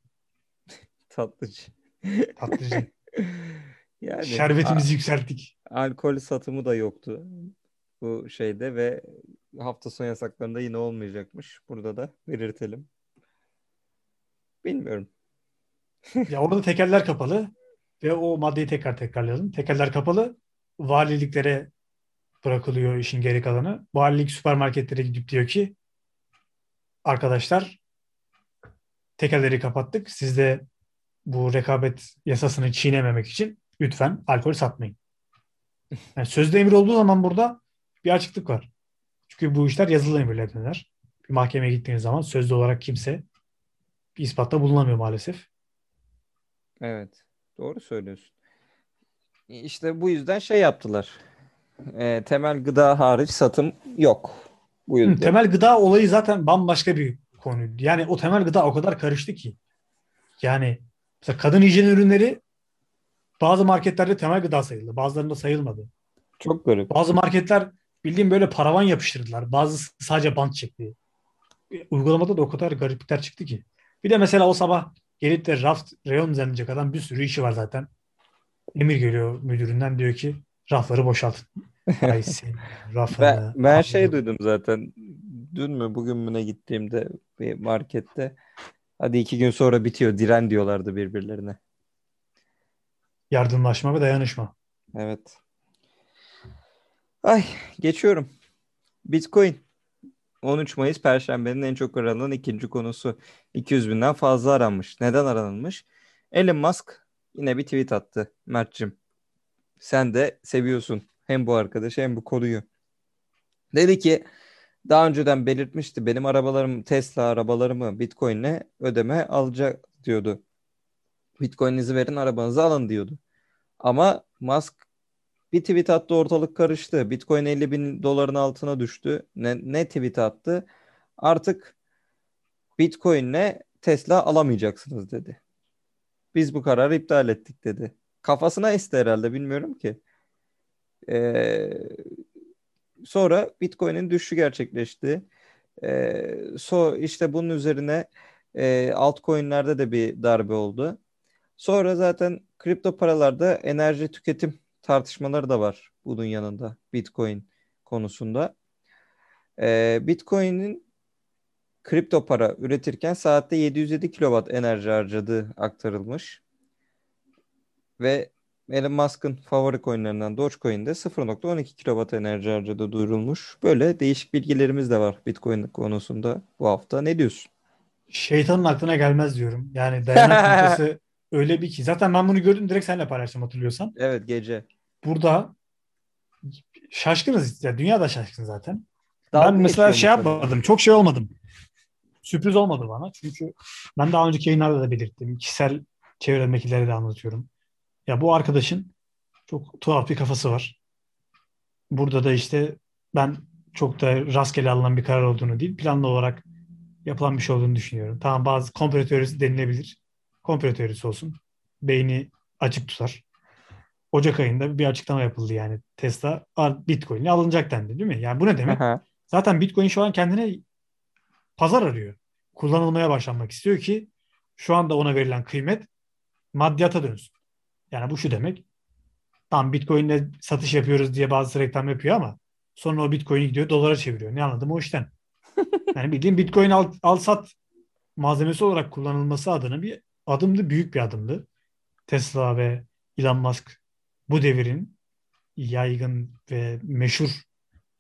S1: Tatlıcı.
S2: Tatlıcı.
S1: Yani
S2: Şerbetimizi yükselttik.
S1: alkol satımı da yoktu bu şeyde ve hafta sonu yasaklarında yine olmayacakmış. Burada da belirtelim. Bilmiyorum.
S2: Ya orada tekerler kapalı ve o maddeyi tekrar tekrarlayalım. Tekerler kapalı. Valiliklere bırakılıyor işin geri kalanı. Valilik süpermarketlere gidip diyor ki arkadaşlar tekerleri kapattık. Siz de bu rekabet yasasını çiğnememek için lütfen alkol satmayın. Yani sözde emir olduğu zaman burada bir açıklık var. Çünkü bu işler yazılı emirle döner. Bir mahkemeye gittiğiniz zaman sözlü olarak kimse bir ispatta bulunamıyor maalesef.
S1: Evet. Doğru söylüyorsun. İşte bu yüzden şey yaptılar. Ee, temel gıda hariç satım yok. Bu
S2: Hı,
S1: yüzden.
S2: temel gıda olayı zaten bambaşka bir konuydu. Yani o temel gıda o kadar karıştı ki. Yani mesela kadın hijyen ürünleri bazı marketlerde temel gıda sayıldı. Bazılarında sayılmadı.
S1: Çok garip.
S2: Bazı marketler bildiğim böyle paravan yapıştırdılar. Bazı sadece bant çekti. Uygulamada da o kadar gariplikler çıktı ki. Bir de mesela o sabah gelip de raf reyon düzenleyecek adam bir sürü işi var zaten. Emir geliyor müdüründen diyor ki rafları boşaltın. Ay senin rafını.
S1: Ben, ben şey duydum zaten. Dün mü bugün mü ne gittiğimde bir markette. Hadi iki gün sonra bitiyor. Diren diyorlardı birbirlerine.
S2: Yardımlaşma ve dayanışma.
S1: Evet. Ay geçiyorum. Bitcoin. 13 Mayıs Perşembe'nin en çok aranan ikinci konusu. 200 binden fazla aranmış. Neden aranılmış? Elon Musk yine bir tweet attı Mert'cim. Sen de seviyorsun hem bu arkadaşı hem bu konuyu. Dedi ki daha önceden belirtmişti benim arabalarım Tesla arabalarımı Bitcoin'le ödeme alacak diyordu. Bitcoin'inizi verin arabanızı alın diyordu. Ama Musk bir tweet attı ortalık karıştı. Bitcoin 50 bin doların altına düştü. Ne, ne tweet attı? Artık Bitcoin'le Tesla alamayacaksınız dedi. Biz bu kararı iptal ettik dedi. Kafasına esti herhalde bilmiyorum ki. Ee, sonra Bitcoin'in düşüşü gerçekleşti. Ee, so işte bunun üzerine e, altcoin'lerde de bir darbe oldu. Sonra zaten kripto paralarda enerji tüketim tartışmaları da var bunun yanında Bitcoin konusunda. Ee, Bitcoin'in kripto para üretirken saatte 707 kilowatt enerji harcadığı aktarılmış. Ve Elon Musk'ın favori coinlerinden Dogecoin'de 0.12 kilowatt enerji harcadığı duyurulmuş. Böyle değişik bilgilerimiz de var Bitcoin konusunda bu hafta. Ne diyorsun?
S2: Şeytanın aklına gelmez diyorum. Yani dayanak noktası öyle bir ki. Zaten ben bunu gördüm direkt seninle paylaştım hatırlıyorsan.
S1: Evet gece.
S2: Burada şaşkınız. Ya dünya da şaşkın zaten.
S1: Dalga
S2: ben mesela şey yapmadım. Çok şey olmadım. Sürpriz olmadı bana. Çünkü ben daha önceki yayınlarda da belirttim. Kişisel çevremdekileri de anlatıyorum. Ya bu arkadaşın çok tuhaf bir kafası var. Burada da işte ben çok da rastgele alınan bir karar olduğunu değil, planlı olarak yapılan bir şey olduğunu düşünüyorum. Tamam bazı komplo teorisi denilebilir. Komplo teorisi olsun. Beyni açık tutar. Ocak ayında bir açıklama yapıldı yani. Tesla Bitcoin'e alınacak dendi değil mi? Yani bu ne demek?
S1: Aha.
S2: Zaten Bitcoin şu an kendine pazar arıyor. Kullanılmaya başlanmak istiyor ki şu anda ona verilen kıymet maddiyata dönsün. Yani bu şu demek. Tam Bitcoin'le satış yapıyoruz diye bazı reklam yapıyor ama sonra o Bitcoin'i gidiyor dolara çeviriyor. Ne anladım o işten. Yani bildiğin Bitcoin al, al sat malzemesi olarak kullanılması adına bir adımdı, büyük bir adımdı. Tesla ve Elon Musk bu devirin yaygın ve meşhur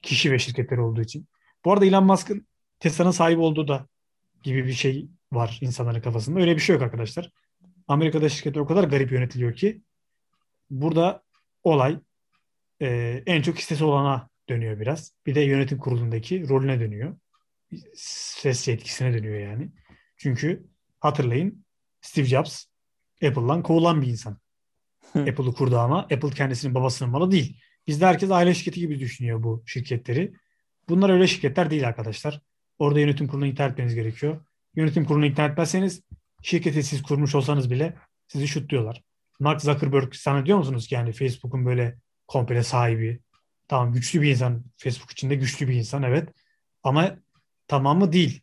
S2: kişi ve şirketleri olduğu için. Bu arada Elon Musk'ın Tesla'nın sahibi olduğu da gibi bir şey var insanların kafasında. Öyle bir şey yok arkadaşlar. Amerika'da şirketler o kadar garip yönetiliyor ki burada olay e, en çok hissesi olana dönüyor biraz. Bir de yönetim kurulundaki rolüne dönüyor. Ses yetkisine dönüyor yani. Çünkü hatırlayın Steve Jobs Apple'dan kovulan bir insan. Apple'ı kurdu ama Apple kendisinin babasının malı değil. Bizde herkes aile şirketi gibi düşünüyor bu şirketleri. Bunlar öyle şirketler değil arkadaşlar. Orada yönetim kurulunu ikna etmeniz gerekiyor. Yönetim kurulunu ikna etmezseniz şirketi siz kurmuş olsanız bile sizi şutluyorlar. Mark Zuckerberg sana diyor musunuz ki yani Facebook'un böyle komple sahibi. Tamam güçlü bir insan. Facebook içinde güçlü bir insan evet. Ama tamamı değil.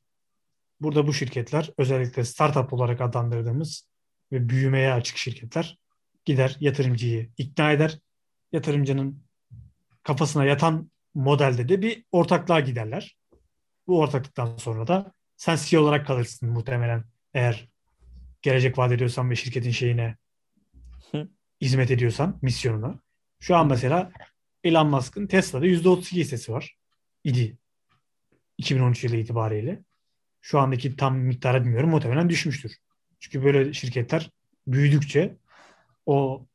S2: Burada bu şirketler özellikle startup olarak adlandırdığımız ve büyümeye açık şirketler gider yatırımcıyı ikna eder. Yatırımcının kafasına yatan modelde de bir ortaklığa giderler. Bu ortaklıktan sonra da sen CEO olarak kalırsın muhtemelen eğer gelecek vaat ediyorsan ve şirketin şeyine hizmet ediyorsan misyonuna. Şu an mesela Elon Musk'ın Tesla'da %32 hissesi var. idi 2013 yılı itibariyle. Şu andaki tam miktarı bilmiyorum. Muhtemelen düşmüştür. Çünkü böyle şirketler büyüdükçe o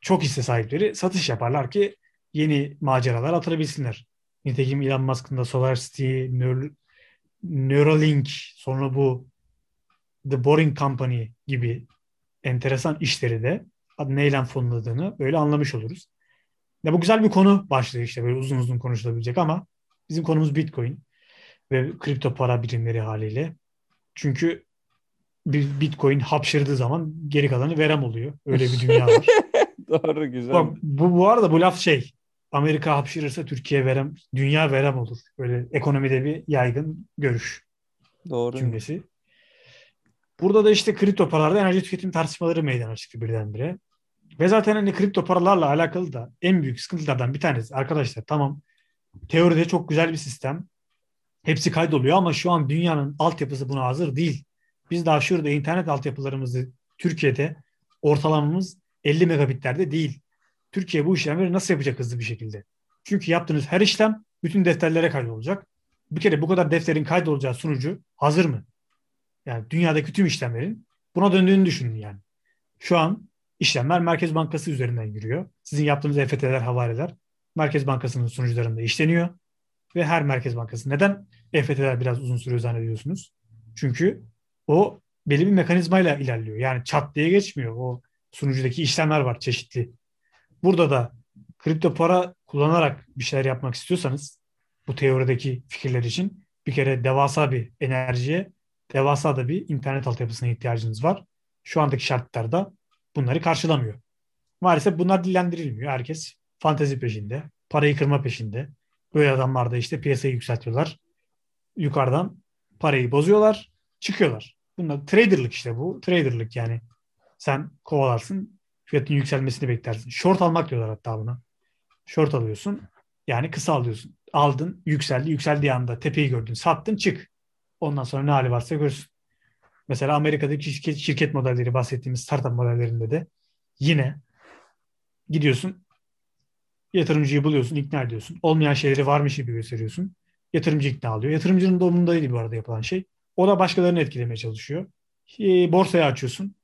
S2: çok hisse sahipleri satış yaparlar ki yeni maceralar atılabilsinler. Nitekim Elon Musk'ın da SolarCity, Neuralink, sonra bu The Boring Company gibi enteresan işleri de neyle fonladığını böyle anlamış oluruz. Ya bu güzel bir konu başlığı işte böyle uzun uzun konuşulabilecek ama bizim konumuz Bitcoin ve kripto para birimleri haliyle. Çünkü Bitcoin hapşırdığı zaman geri kalanı verem oluyor. Öyle bir dünya var.
S1: Doğru güzel.
S2: Bak, bu, bu arada bu laf şey Amerika hapşırırsa Türkiye verem, dünya verem olur. Böyle ekonomide bir yaygın görüş
S1: Doğru.
S2: cümlesi. Burada da işte kripto paralarda enerji tüketim tartışmaları meydana çıktı birdenbire. Ve zaten hani kripto paralarla alakalı da en büyük sıkıntılardan bir tanesi arkadaşlar tamam teoride çok güzel bir sistem. Hepsi kaydoluyor ama şu an dünyanın altyapısı buna hazır değil. Biz daha şurada internet altyapılarımızı Türkiye'de ortalamamız 50 megabitlerde değil. Türkiye bu işlemleri nasıl yapacak hızlı bir şekilde? Çünkü yaptığınız her işlem bütün defterlere kaydolacak. Bir kere bu kadar defterin kaydolacağı sunucu hazır mı? Yani dünyadaki tüm işlemlerin buna döndüğünü düşünün yani. Şu an işlemler Merkez Bankası üzerinden yürüyor. Sizin yaptığınız EFT'ler, havaleler Merkez Bankası'nın sunucularında işleniyor. Ve her Merkez Bankası. Neden EFT'ler biraz uzun sürüyor zannediyorsunuz? Çünkü o belli bir mekanizmayla ilerliyor. Yani çat diye geçmiyor. O sunucudaki işlemler var çeşitli. Burada da kripto para kullanarak bir şeyler yapmak istiyorsanız bu teorideki fikirler için bir kere devasa bir enerjiye, devasa da bir internet altyapısına ihtiyacınız var. Şu andaki şartlarda bunları karşılamıyor. Maalesef bunlar dillendirilmiyor. Herkes fantezi peşinde, parayı kırma peşinde. Böyle adamlar da işte piyasayı yükseltiyorlar. Yukarıdan parayı bozuyorlar, çıkıyorlar. Bunlar traderlık işte bu. Traderlık yani. Sen kovalarsın, fiyatın yükselmesini beklersin. Short almak diyorlar hatta buna. Short alıyorsun. Yani kısa alıyorsun. Aldın, yükseldi. Yükseldiği anda tepeyi gördün, sattın, çık. Ondan sonra ne hali varsa görsün. Mesela Amerika'daki şirket, şirket modelleri bahsettiğimiz startup modellerinde de yine gidiyorsun yatırımcıyı buluyorsun, ikna ediyorsun. Olmayan şeyleri varmış gibi gösteriyorsun. Yatırımcı ikna alıyor. Yatırımcının da umurunda değil bu arada yapılan şey. O da başkalarını etkilemeye çalışıyor. E, borsayı açıyorsun.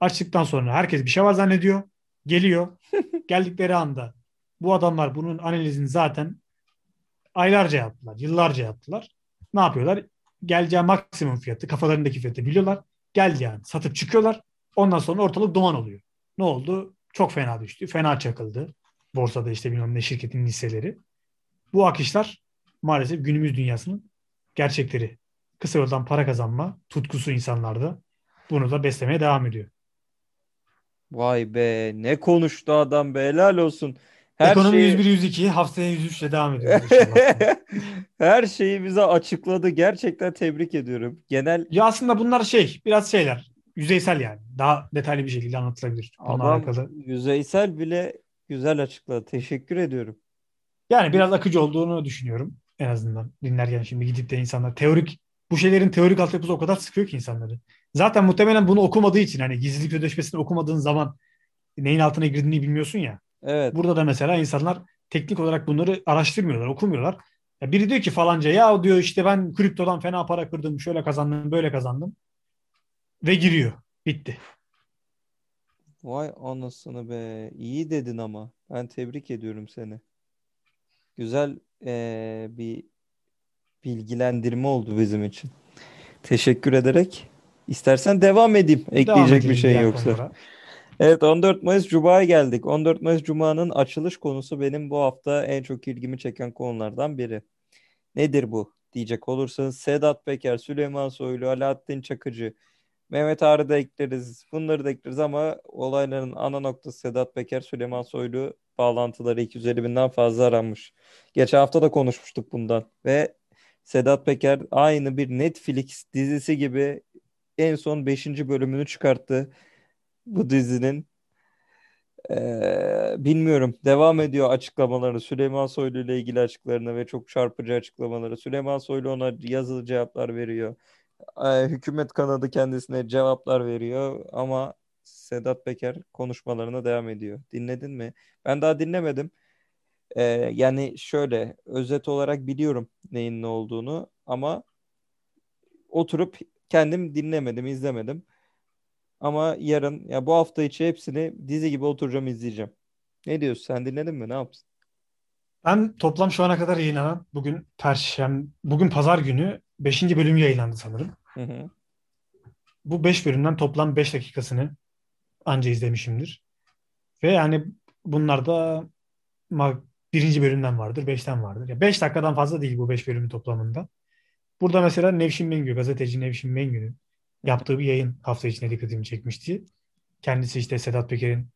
S2: Açtıktan sonra herkes bir şey var zannediyor. Geliyor. Geldikleri anda bu adamlar bunun analizini zaten aylarca yaptılar, yıllarca yaptılar. Ne yapıyorlar? Geleceği maksimum fiyatı, kafalarındaki fiyatı biliyorlar. Geldi yani. Satıp çıkıyorlar. Ondan sonra ortalık duman oluyor. Ne oldu? Çok fena düştü. Fena çakıldı. Borsada işte bilmem ne şirketin hisseleri. Bu akışlar maalesef günümüz dünyasının gerçekleri. Kısa yoldan para kazanma tutkusu insanlarda bunu da beslemeye devam ediyor.
S1: Vay be ne konuştu adam be helal olsun. Her
S2: Ekonomi
S1: şeyi,
S2: 101 102 haftaya 103 ile devam inşallah.
S1: her şeyi bize açıkladı. Gerçekten tebrik ediyorum. Genel
S2: ya aslında bunlar şey biraz şeyler yüzeysel yani. Daha detaylı bir şekilde anlatılabilir.
S1: Adam
S2: alakalı.
S1: yüzeysel bile güzel açıkladı. Teşekkür ediyorum.
S2: Yani biraz akıcı olduğunu düşünüyorum en azından dinlerken şimdi gidip de insanlar teorik bu şeylerin teorik altyapısı o kadar sıkıyor ki insanları. Zaten muhtemelen bunu okumadığı için hani gizlilik sözleşmesini okumadığın zaman neyin altına girdiğini bilmiyorsun ya.
S1: Evet.
S2: Burada da mesela insanlar teknik olarak bunları araştırmıyorlar, okumuyorlar. Ya biri diyor ki falanca ya diyor işte ben kriptodan fena para kırdım, şöyle kazandım, böyle kazandım. Ve giriyor. Bitti.
S1: Vay anasını be. İyi dedin ama. Ben tebrik ediyorum seni. Güzel eee, bir bilgilendirme oldu bizim için. Teşekkür ederek. İstersen devam edeyim.
S2: Devam
S1: Ekleyecek bir şey yoksa.
S2: konulara.
S1: Evet 14 Mayıs Cuma'ya geldik. 14 Mayıs Cuma'nın açılış konusu benim bu hafta en çok ilgimi çeken konulardan biri. Nedir bu diyecek olursanız Sedat Peker, Süleyman Soylu, Alaaddin Çakıcı, Mehmet Ağar'ı da ekleriz. Bunları da ekleriz ama olayların ana noktası Sedat Peker, Süleyman Soylu bağlantıları 250 binden fazla aranmış. Geçen hafta da konuşmuştuk bundan ve Sedat Peker aynı bir Netflix dizisi gibi en son 5. bölümünü çıkarttı bu dizinin. Ee, bilmiyorum. Devam ediyor açıklamaları. Süleyman Soylu ile ilgili açıklarını ve çok çarpıcı açıklamaları. Süleyman Soylu ona yazılı cevaplar veriyor. Ee, hükümet kanadı kendisine cevaplar veriyor ama Sedat Peker konuşmalarına devam ediyor. Dinledin mi? Ben daha dinlemedim. Ee, yani şöyle özet olarak biliyorum neyin ne olduğunu ama oturup kendim dinlemedim, izlemedim. Ama yarın ya bu hafta içi hepsini dizi gibi oturacağım izleyeceğim. Ne diyorsun? Sen dinledin mi? Ne yaptın?
S2: Ben toplam şu ana kadar yayınlanan bugün Perşembe, bugün Pazar günü 5. bölüm yayınlandı sanırım.
S1: Hı hı.
S2: Bu 5 bölümden toplam 5 dakikasını anca izlemişimdir. Ve yani bunlar da ma- birinci bölümden vardır, 5'ten vardır. Ya 5 dakikadan fazla değil bu 5 bölümün toplamında. Burada mesela Nevşin Mengü, gazeteci Nevşin Mengü'nün yaptığı bir yayın hafta içinde dikkatimi çekmişti. Kendisi işte Sedat Peker'in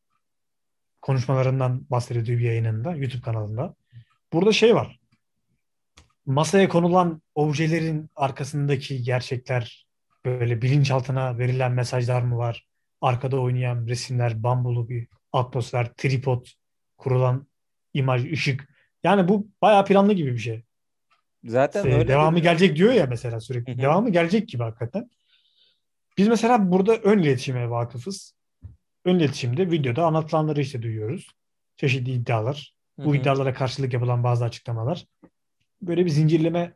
S2: konuşmalarından bahsediyor bir yayınında, YouTube kanalında. Burada şey var. Masaya konulan objelerin arkasındaki gerçekler, böyle bilinçaltına verilen mesajlar mı var? Arkada oynayan resimler, bambulu bir atmosfer, tripod, kurulan imaj, ışık. Yani bu bayağı planlı gibi bir şey.
S1: Zaten
S2: Ee,
S1: öyle
S2: devamı
S1: dedi ya.
S2: gelecek diyor ya mesela sürekli.
S1: Hı hı.
S2: Devamı gelecek gibi hakikaten. Biz mesela burada ön iletişime vakıfız. Ön iletişimde videoda anlatılanları işte duyuyoruz. Çeşitli iddialar.
S1: Hı
S2: Bu iddialara karşılık yapılan bazı açıklamalar. Böyle bir zincirleme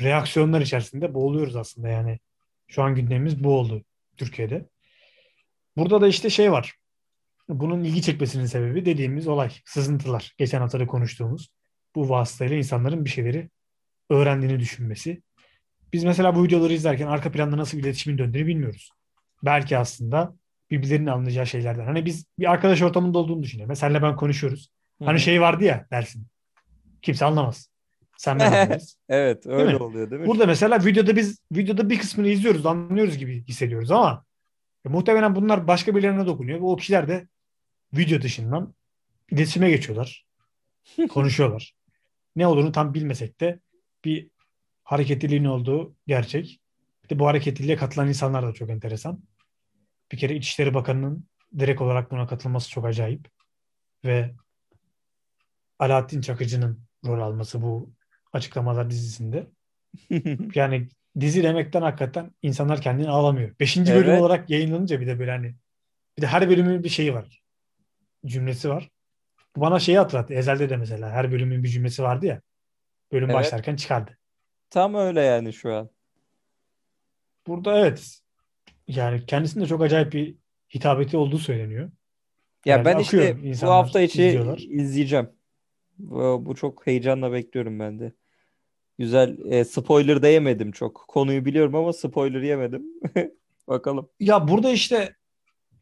S2: reaksiyonlar içerisinde boğuluyoruz aslında yani. Şu an gündemimiz bu oldu Türkiye'de. Burada da işte şey var. Bunun ilgi çekmesinin sebebi dediğimiz olay. Sızıntılar. Geçen hafta da konuştuğumuz. Bu vasıtayla insanların bir şeyleri öğrendiğini düşünmesi. Biz mesela bu videoları izlerken arka planda nasıl bir iletişimin döndüğünü bilmiyoruz. Belki aslında birbirlerinin anlayacağı şeylerden. Hani biz bir arkadaş ortamında olduğunu düşünelim. Mesela ben konuşuyoruz. Hani
S1: hı.
S2: şey vardı ya dersin. Kimse anlamaz. Sen ben anlarız.
S1: Evet öyle
S2: mi?
S1: oluyor değil mi?
S2: Burada mesela videoda biz videoda bir kısmını izliyoruz, anlıyoruz gibi hissediyoruz ama e, muhtemelen bunlar başka birilerine dokunuyor o kişiler de video dışından iletişime geçiyorlar. konuşuyorlar. Ne olduğunu tam bilmesek de bir hareketliliğin olduğu gerçek. Bir de bu hareketliliğe katılan insanlar da çok enteresan. Bir kere İçişleri Bakanı'nın direkt olarak buna katılması çok acayip. Ve Alaaddin Çakıcı'nın rol alması bu açıklamalar dizisinde. Yani dizi demekten hakikaten insanlar kendini ağlamıyor. Beşinci bölüm
S1: Evet.
S2: olarak yayınlanınca bir de böyle hani bir de her bölümün bir şeyi var. Cümlesi var. Bu bana şeyi hatırlattı. Ezel'de de mesela her bölümün bir cümlesi vardı ya. Bölüm
S1: Evet.
S2: başlarken çıkardı.
S1: Tam öyle yani şu an.
S2: Burada evet yani kendisinde çok acayip bir hitabeti olduğu söyleniyor.
S1: Ya
S2: Herhalde
S1: ben işte bu hafta içi
S2: izliyorlar.
S1: izleyeceğim. Bu, bu çok heyecanla bekliyorum ben de. Güzel. E, spoiler da yemedim çok. Konuyu biliyorum ama spoiler yemedim. Bakalım.
S2: Ya burada işte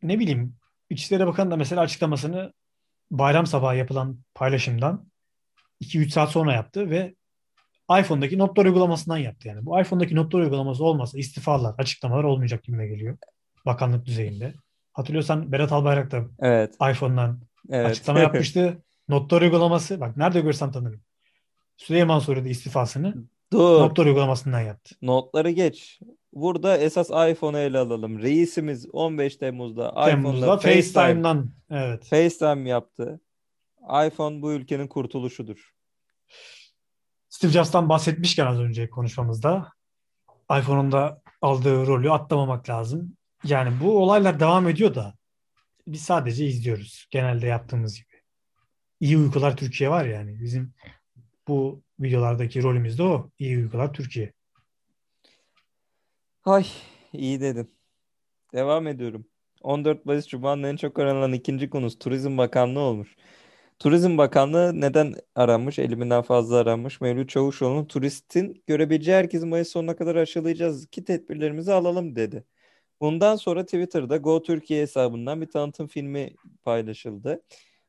S2: ne bileyim İçişleri Bakanı da mesela açıklamasını bayram sabahı yapılan paylaşımdan 2-3 saat sonra yaptı ve iPhone'daki notlar uygulamasından yaptı yani. Bu iPhone'daki notlar uygulaması olmasa istifalar, açıklamalar olmayacak gibime geliyor. Bakanlık düzeyinde. Hatırlıyorsan Berat Albayrak da
S1: Evet.
S2: iPhone'dan
S1: Evet.
S2: açıklama yapmıştı. Notlar uygulaması bak nerede görsem tanırım. Süleyman Soylu da istifasını
S1: Dur.
S2: notlar uygulamasından yaptı.
S1: Notları geç. Burada esas iPhone'u ele alalım. Reisimiz 15 Temmuz'da
S2: Temmuz'da
S1: FaceTime,
S2: FaceTime'dan evet.
S1: FaceTime yaptı. iPhone bu ülkenin kurtuluşudur.
S2: Steve Jobs'tan bahsetmişken az önce konuşmamızda iPhone'un da aldığı rolü atlamamak lazım. Yani bu olaylar devam ediyor da biz sadece izliyoruz. Genelde yaptığımız gibi. İyi uykular Türkiye var yani. Bizim bu videolardaki rolümüz de o. İyi uykular Türkiye.
S1: Ay iyi dedin. Devam ediyorum. 14 Mayıs Cuma'nın en çok aranan ikinci konusu Turizm Bakanlığı olmuş. Turizm Bakanlığı neden aranmış? Eliminden fazla aranmış. Mevlüt Çavuşoğlu'nun turistin görebileceği herkesi Mayıs sonuna kadar aşılayacağız ki tedbirlerimizi alalım dedi. Bundan sonra Twitter'da Go Türkiye hesabından bir tanıtım filmi paylaşıldı.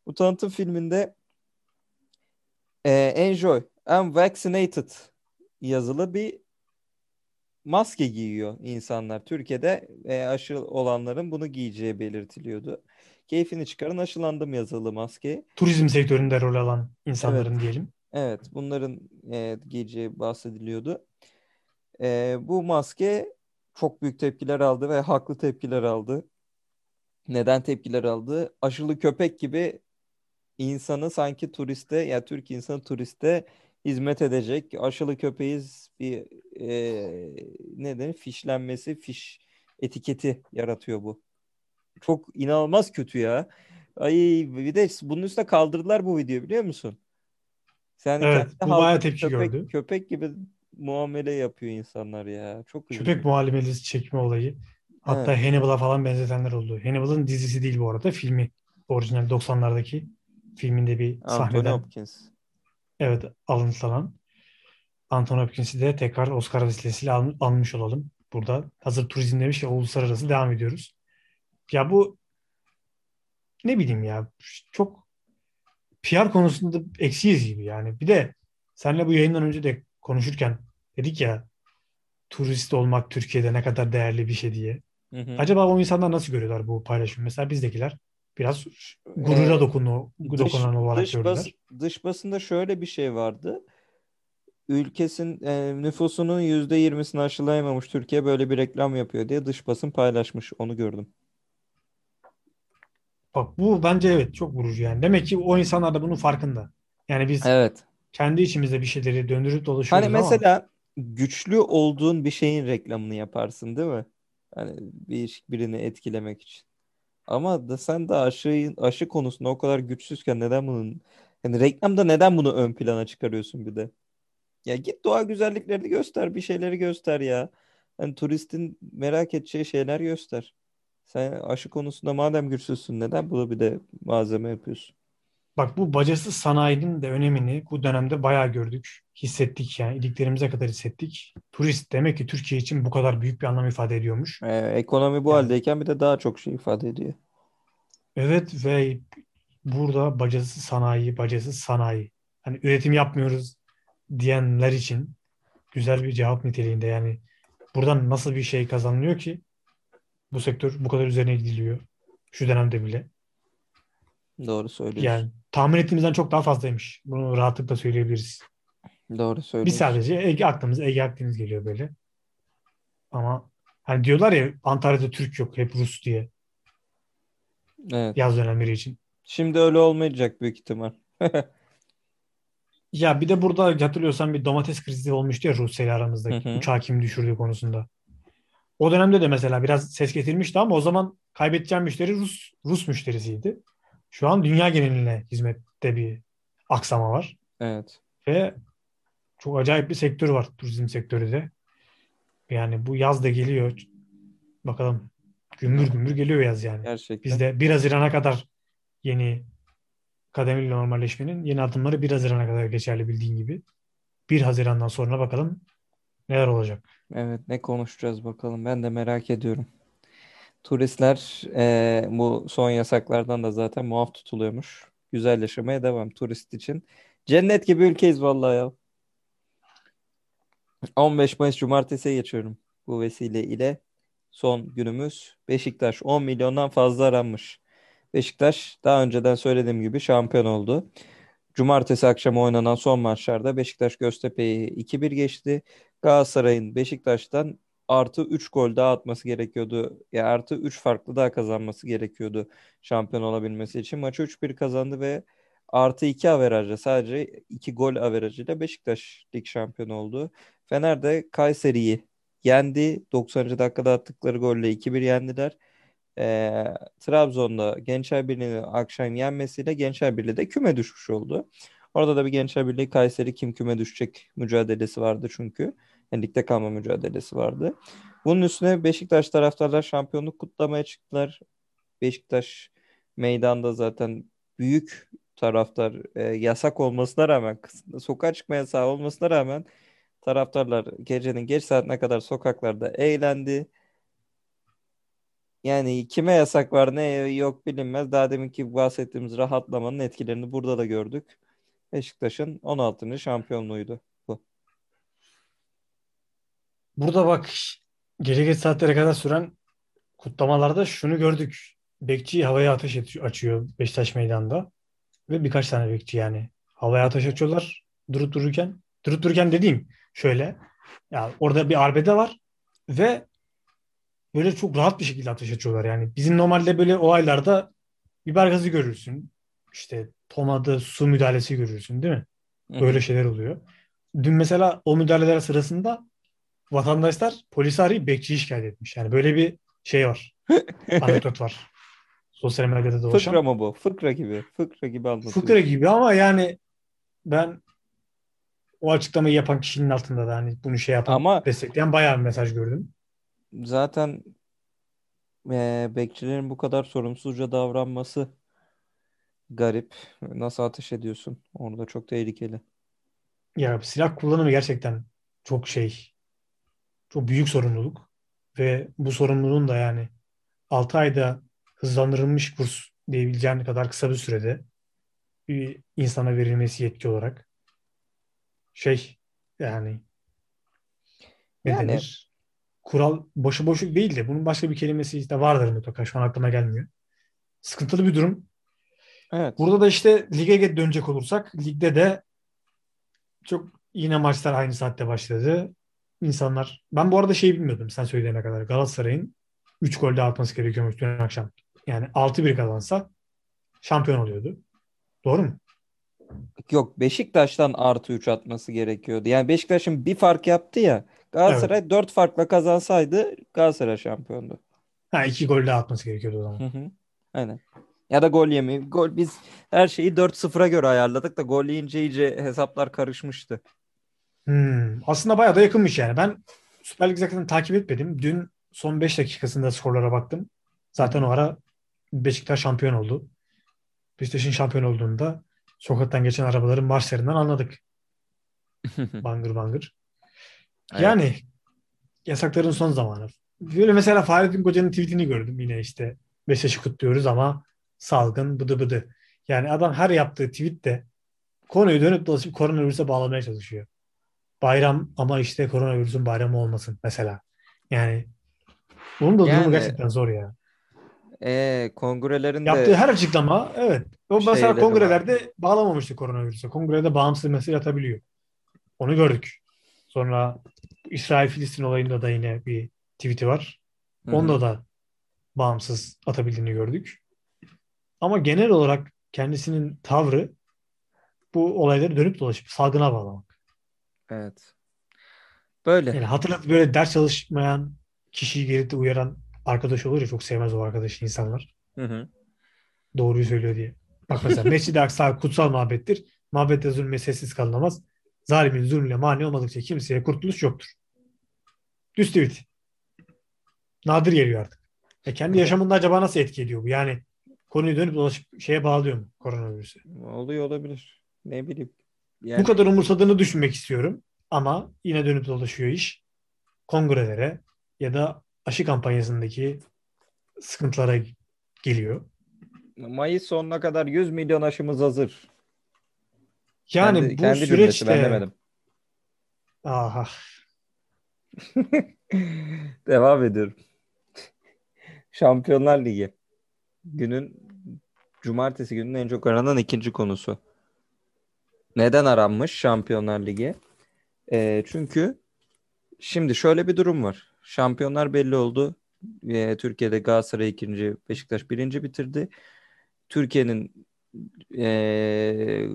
S1: Bu tanıtım filminde e, Enjoy, I'm vaccinated yazılı bir maske giyiyor insanlar. Türkiye'de e, aşı olanların bunu giyeceği belirtiliyordu. Keyfini çıkarın aşılandım yazılı maske.
S2: Turizm sektöründe rol alan insanların
S1: Evet.
S2: diyelim.
S1: Evet, bunların e, giyeceği bahsediliyordu. E, bu maske çok büyük tepkiler aldı ve haklı tepkiler aldı. Neden tepkiler aldı? Aşılı köpek gibi insanı sanki turiste, ya Türk insanı turiste hizmet edecek. Aşılı köpeğiz bir e, ne denir? Fişlenmesi, fiş etiketi yaratıyor bu. Çok inanılmaz kötü ya. Ay bir de bunun üstüne kaldırdılar bu videoyu biliyor musun? Sen
S2: Evet, bu bayağı tepki
S1: köpek,
S2: gördü.
S1: köpek gibi muamele yapıyor insanlar ya. Çok
S2: Köpek
S1: üzücü.
S2: muhalefeti çekme olayı. Hatta
S1: Evet.
S2: Hannibal'a falan benzetenler oldu. Hannibal'ın dizisi değil bu arada. Filmi. Orijinal 90'lardaki filminde bir
S1: Anthony
S2: sahneden
S1: Hopkins.
S2: Evet alıntılanan. Anthony Hopkins'i de tekrar Oscar vesilesiyle al- almış olalım. Burada hazır turizm demiş ya uluslararası devam ediyoruz. Ya bu ne bileyim ya çok PR konusunda eksiyiz gibi yani. Bir de seninle bu yayından önce de konuşurken dedik ya turist olmak Türkiye'de ne kadar değerli bir şey diye.
S1: Hı hı.
S2: Acaba o insanlar nasıl görüyorlar bu paylaşımı? Mesela bizdekiler biraz gurura
S1: Ee,
S2: dokunu,
S1: dış,
S2: dokunan olarak
S1: dış,
S2: gördüler.
S1: bas, dış basında şöyle bir şey vardı. Ülkesin e, nüfusunun %20'sini aşılayamamış Türkiye böyle bir reklam yapıyor diye dış basın paylaşmış. Onu gördüm.
S2: Bak bu bence evet çok vurucu yani. Demek ki o insanlar da bunun farkında. Yani biz
S1: Evet.
S2: kendi içimizde bir şeyleri döndürüp
S1: Hani
S2: dolaşıyoruz ama
S1: mesela güçlü olduğun bir şeyin reklamını yaparsın değil mi? Hani bir birini etkilemek için. Ama da sen de aşı aşı konusunda o kadar güçsüzken neden bunun yani reklamda neden bunu ön plana çıkarıyorsun bir de? Ya git doğa güzelliklerini göster, bir şeyleri göster ya. Hani turistin merak edeceği şeyler göster. Sen aşı konusunda madem güçsüzsün neden bunu bir de malzeme yapıyorsun?
S2: Bak bu bacasız sanayinin de önemini bu dönemde bayağı gördük. Hissettik yani iliklerimize kadar hissettik. Turist demek ki Türkiye için bu kadar büyük bir anlam ifade ediyormuş.
S1: Ee, ekonomi bu
S2: Yani
S1: haldeyken bir de daha çok şey ifade ediyor.
S2: evet ve burada bacasız sanayi, bacasız sanayi. Hani üretim yapmıyoruz diyenler için güzel bir cevap niteliğinde yani buradan nasıl bir şey kazanılıyor ki bu sektör bu kadar üzerine gidiliyor şu dönemde bile.
S1: Doğru söylüyorsun.
S2: Yani tahmin ettiğimizden çok daha fazlaymış. Bunu rahatlıkla söyleyebiliriz.
S1: Doğru
S2: Biz
S1: söylüyorsun.
S2: sadece Ege aklımıza Ege Akdeniz geliyor böyle. Ama hani diyorlar ya Antalya'da Türk yok hep Rus diye
S1: Evet.
S2: yaz dönemleri için.
S1: Şimdi öyle olmayacak büyük ihtimal.
S2: Ya bir de burada hatırlıyorsan bir domates krizi olmuştu ya Rusya ile
S1: Hı
S2: aramızda
S1: hı.
S2: uçağı kim düşürdüğü konusunda. O dönemde de mesela biraz ses getirmişti ama o zaman kaybedeceğim müşteri Rus Rus müşterisiydi. Şu an dünya geneline hizmette bir aksama var
S1: Evet.
S2: ve çok acayip bir sektör var turizm sektörü de. Yani bu yaz da geliyor. Bakalım gümbür gümbür geliyor yaz yani.
S1: Gerçekten.
S2: Bizde 1 Haziran'a kadar yeni kademeli normalleşmenin yeni adımları 1 Haziran'a kadar geçerli bildiğin gibi. 1 Haziran'dan sonra bakalım neler olacak.
S1: Evet ne konuşacağız bakalım. Ben de merak ediyorum. Turistler eee, bu son yasaklardan da zaten muaf tutuluyormuş. Güzel yaşamaya devam turist için. Cennet gibi ülkeyiz vallahi ya. 15 Mayıs Cumartesi'ye geçiyorum. Bu vesile ile son günümüz Beşiktaş 10 milyondan fazla aranmış. Beşiktaş daha önceden söylediğim gibi şampiyon oldu. Cumartesi akşamı oynanan son maçlarda Beşiktaş Göztepe'yi 2-1 geçti. Galatasaray'ın Beşiktaş'tan artı 3 gol daha atması gerekiyordu. Ya artı 3 farklı daha kazanması gerekiyordu şampiyon olabilmesi için. Maçı 3-1 kazandı ve artı 2 averajla sadece 2 gol averajıyla Beşiktaş lig şampiyonu oldu. Fener de Kayseri'yi yendi. 90. dakikada attıkları golle 2-1 yendiler. Ee, Trabzon'da Gençler Birliği'nin akşam yenmesiyle Gençler Birliği de küme düşmüş oldu. Orada da bir Gençler Birliği Kayseri kim küme düşecek mücadelesi vardı çünkü. Yani ligde kalma mücadelesi vardı. Bunun üstüne Beşiktaş taraftarlar şampiyonluk kutlamaya çıktılar. Beşiktaş meydanda zaten büyük taraftar e, yasak olmasına rağmen sokağa çıkma yasağı olmasına rağmen taraftarlar gecenin geç saatine kadar sokaklarda eğlendi. Yani kime yasak var ne yok bilinmez. Daha deminki bahsettiğimiz rahatlamanın etkilerini burada da gördük. Beşiktaş'ın 16. şampiyonluğuydu.
S2: Burada bak gece geç saatlere kadar süren kutlamalarda şunu gördük. Bekçi havaya ateş açıyor Beşiktaş meydanda. Ve birkaç tane bekçi yani. Havaya ateş açıyorlar durup dururken. Durup dururken dediğim şöyle. Ya orada bir arbede var ve böyle çok rahat bir şekilde ateş açıyorlar. Yani bizim normalde böyle olaylarda biber gazı görürsün. İşte tomada su müdahalesi görürsün değil mi? Böyle şeyler oluyor. Dün mesela o müdahaleler sırasında vatandaşlar polisi arayıp bekçiyi şikayet etmiş. Yani böyle bir şey var. Anekdot var. Sosyal medyada dolaşan.
S1: Fıkra mı bu? Fıkra gibi. Fıkra gibi anlatıyor.
S2: Fıkra gibi ama yani ben o açıklamayı yapan kişinin altında da hani bunu şey yapan ama destekleyen bayağı bir mesaj gördüm.
S1: Zaten e, bekçilerin bu kadar sorumsuzca davranması garip. Nasıl ateş ediyorsun? Orada çok tehlikeli.
S2: Ya silah kullanımı gerçekten çok şey çok büyük sorumluluk ve bu sorumluluğun da yani 6 ayda hızlandırılmış kurs diyebileceğin kadar kısa bir sürede bir insana verilmesi yetki olarak şey yani ne yani, denir? Kural boşu boşu değil de bunun başka bir kelimesi de vardır mutlaka. Şu an aklıma gelmiyor. Sıkıntılı bir durum. Evet. Burada da işte lige dönecek olursak ligde de çok yine maçlar aynı saatte başladı. İnsanlar ben bu arada şey bilmiyordum sen söyleyene kadar Galatasaray'ın 3 gol daha atması gerekiyormuş dün akşam. Yani 6-1 kazansa şampiyon oluyordu. Doğru mu?
S1: Yok Beşiktaş'tan artı 3 atması gerekiyordu. Yani Beşiktaş'ın bir fark yaptı ya. Galatasaray evet. 4 farkla kazansaydı Galatasaray şampiyondu.
S2: Ha iki gol daha atması gerekiyordu o zaman.
S1: Hı hı. Aynen. Ya da gol yemeyi. Gol biz her şeyi 4-0'a göre ayarladık da gol yiyince iyice hesaplar karışmıştı.
S2: Hmm. Aslında bayağı da yakınmış yani. Ben Süper Lig zaten takip etmedim. Dün son 5 dakikasında skorlara baktım. Zaten o ara Beşiktaş şampiyon oldu. Beşiktaş'ın şampiyon olduğunda sokaktan geçen arabaların marşlarından anladık. bangır bangır. Evet. Yani yasakların son zamanı. Böyle mesela Fahrettin Koca'nın tweetini gördüm yine işte Beşiktaş'ı kutluyoruz ama salgın bıdı bıdı. Yani adam her yaptığı tweette konuyu dönüp dolaşıp koronavirüse bağlamaya çalışıyor. Bayram ama işte koronavirüsün bayramı olmasın mesela. Yani bunun da yani, durumu gerçekten zor ya.
S1: E, kongrelerin
S2: Yaptığı her açıklama evet. O mesela kongrelerde var. bağlamamıştı koronavirüse. Kongrede bağımsız mesaj atabiliyor. Onu gördük. Sonra İsrail-Filistin olayında da yine bir tweet'i var. Hı-hı. Onda da bağımsız atabildiğini gördük. Ama genel olarak kendisinin tavrı bu olayları dönüp dolaşıp salgına bağlamak.
S1: Evet. Böyle.
S2: Yani hatırlat böyle ders çalışmayan kişiyi gelip de uyaran arkadaş olur ya çok sevmez o arkadaşı insanlar. Hı hı. Doğruyu söylüyor diye. Bak mesela Mescid-i Aksa kutsal mabettir. Mabette zulme sessiz kalınamaz. Zalimin zulmüne mani olmadıkça kimseye kurtuluş yoktur. Düz tweet. Nadir geliyor artık. E kendi yaşamında acaba nasıl etki ediyor bu? Yani konuyu dönüp dolaşıp şeye bağlıyor mu koronavirüsü?
S1: Oluyor olabilir. Ne bileyim.
S2: Yani... Bu kadar umursadığını düşünmek istiyorum. Ama yine dönüp dolaşıyor iş. Kongrelere ya da aşı kampanyasındaki sıkıntılara geliyor.
S1: Mayıs sonuna kadar 100 milyon aşımız hazır.
S2: Yani kendi, bu kendi süreçte... ben demedim. Aha.
S1: Devam ediyorum. Şampiyonlar Ligi. Günün cumartesi gününün en çok aranan ikinci konusu. Neden aranmış Şampiyonlar Ligi? E, çünkü şimdi şöyle bir durum var. Şampiyonlar belli oldu. E, Türkiye'de Galatasaray ikinci, Beşiktaş birinci bitirdi. Türkiye'nin e,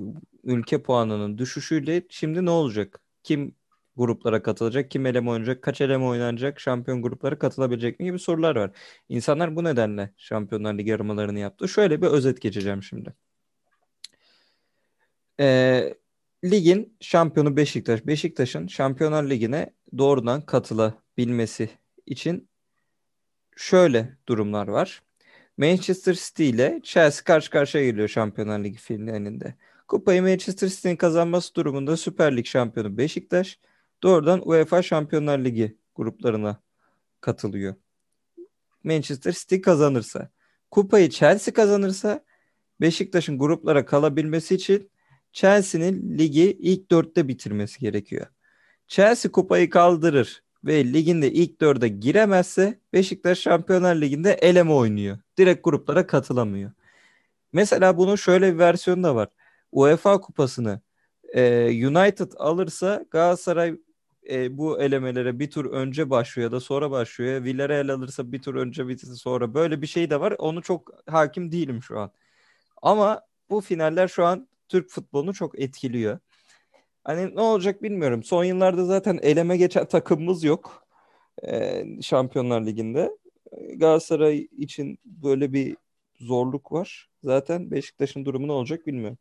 S1: ülke puanının düşüşüyle şimdi ne olacak? Kim gruplara katılacak? Kim eleme oynayacak? Kaç eleme oynanacak? Şampiyon gruplara katılabilecek mi gibi sorular var. İnsanlar bu nedenle Şampiyonlar Ligi aramalarını yaptı. Şöyle bir özet geçeceğim şimdi. Ee, ligin şampiyonu Beşiktaş. Beşiktaş'ın Şampiyonlar Ligi'ne doğrudan katılabilmesi için şöyle durumlar var. Manchester City ile Chelsea karşı karşıya geliyor Şampiyonlar Ligi finalinde. Kupayı Manchester City'nin kazanması durumunda Süper Lig şampiyonu Beşiktaş doğrudan UEFA Şampiyonlar Ligi gruplarına katılıyor. Manchester City kazanırsa, kupayı Chelsea kazanırsa Beşiktaş'ın gruplara kalabilmesi için Chelsea'nin ligi ilk dörtte bitirmesi gerekiyor. Chelsea kupayı kaldırır ve liginde ilk dörde giremezse Beşiktaş Şampiyonlar Ligi'nde eleme oynuyor. Direkt gruplara katılamıyor. Mesela bunun şöyle bir versiyonu da var. UEFA kupasını e, United alırsa Galatasaray e, bu elemelere bir tur önce başlıyor ya da sonra başlıyor. Villarreal alırsa bir tur önce bir tur sonra böyle bir şey de var. Onu çok hakim değilim şu an. Ama bu finaller şu an Türk futbolunu çok etkiliyor. Hani ne olacak bilmiyorum. Son yıllarda zaten eleme geçen takımımız yok. Ee, Şampiyonlar Ligi'nde. Galatasaray için böyle bir zorluk var. Zaten Beşiktaş'ın durumu ne olacak bilmiyorum.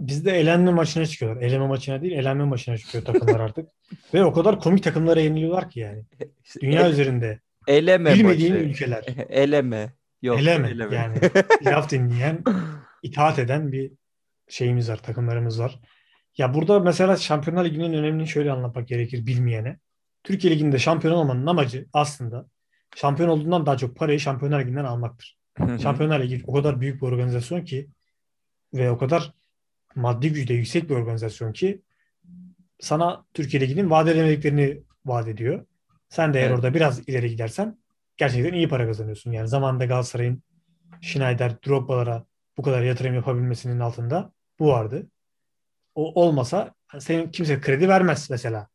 S2: Bizde elenme maçına çıkıyorlar. Eleme maçına değil, elenme maçına çıkıyor takımlar artık. Ve o kadar komik takımlara yeniliyorlar ki yani. Dünya El, üzerinde.
S1: Eleme
S2: Bilmediğin maçı. ülkeler.
S1: Eleme. Yok,
S2: eleme. eleme. Yani laf dinleyen, itaat eden bir şeyimiz var, takımlarımız var. Ya burada mesela Şampiyonlar Ligi'nin önemini şöyle anlatmak gerekir bilmeyene. Türkiye Ligi'nde şampiyon olmanın amacı aslında şampiyon olduğundan daha çok parayı Şampiyonlar Ligi'nden almaktır. Şampiyonlar Ligi o kadar büyük bir organizasyon ki ve o kadar maddi güçte yüksek bir organizasyon ki sana Türkiye Ligi'nin vaat edemediklerini vaat ediyor. Sen de eğer evet. orada biraz ileri gidersen gerçekten iyi para kazanıyorsun. Yani zamanında Galatasaray'ın Schneider, Drogba'lara bu kadar yatırım yapabilmesinin altında bu vardı. O olmasa senin kimse kredi vermez mesela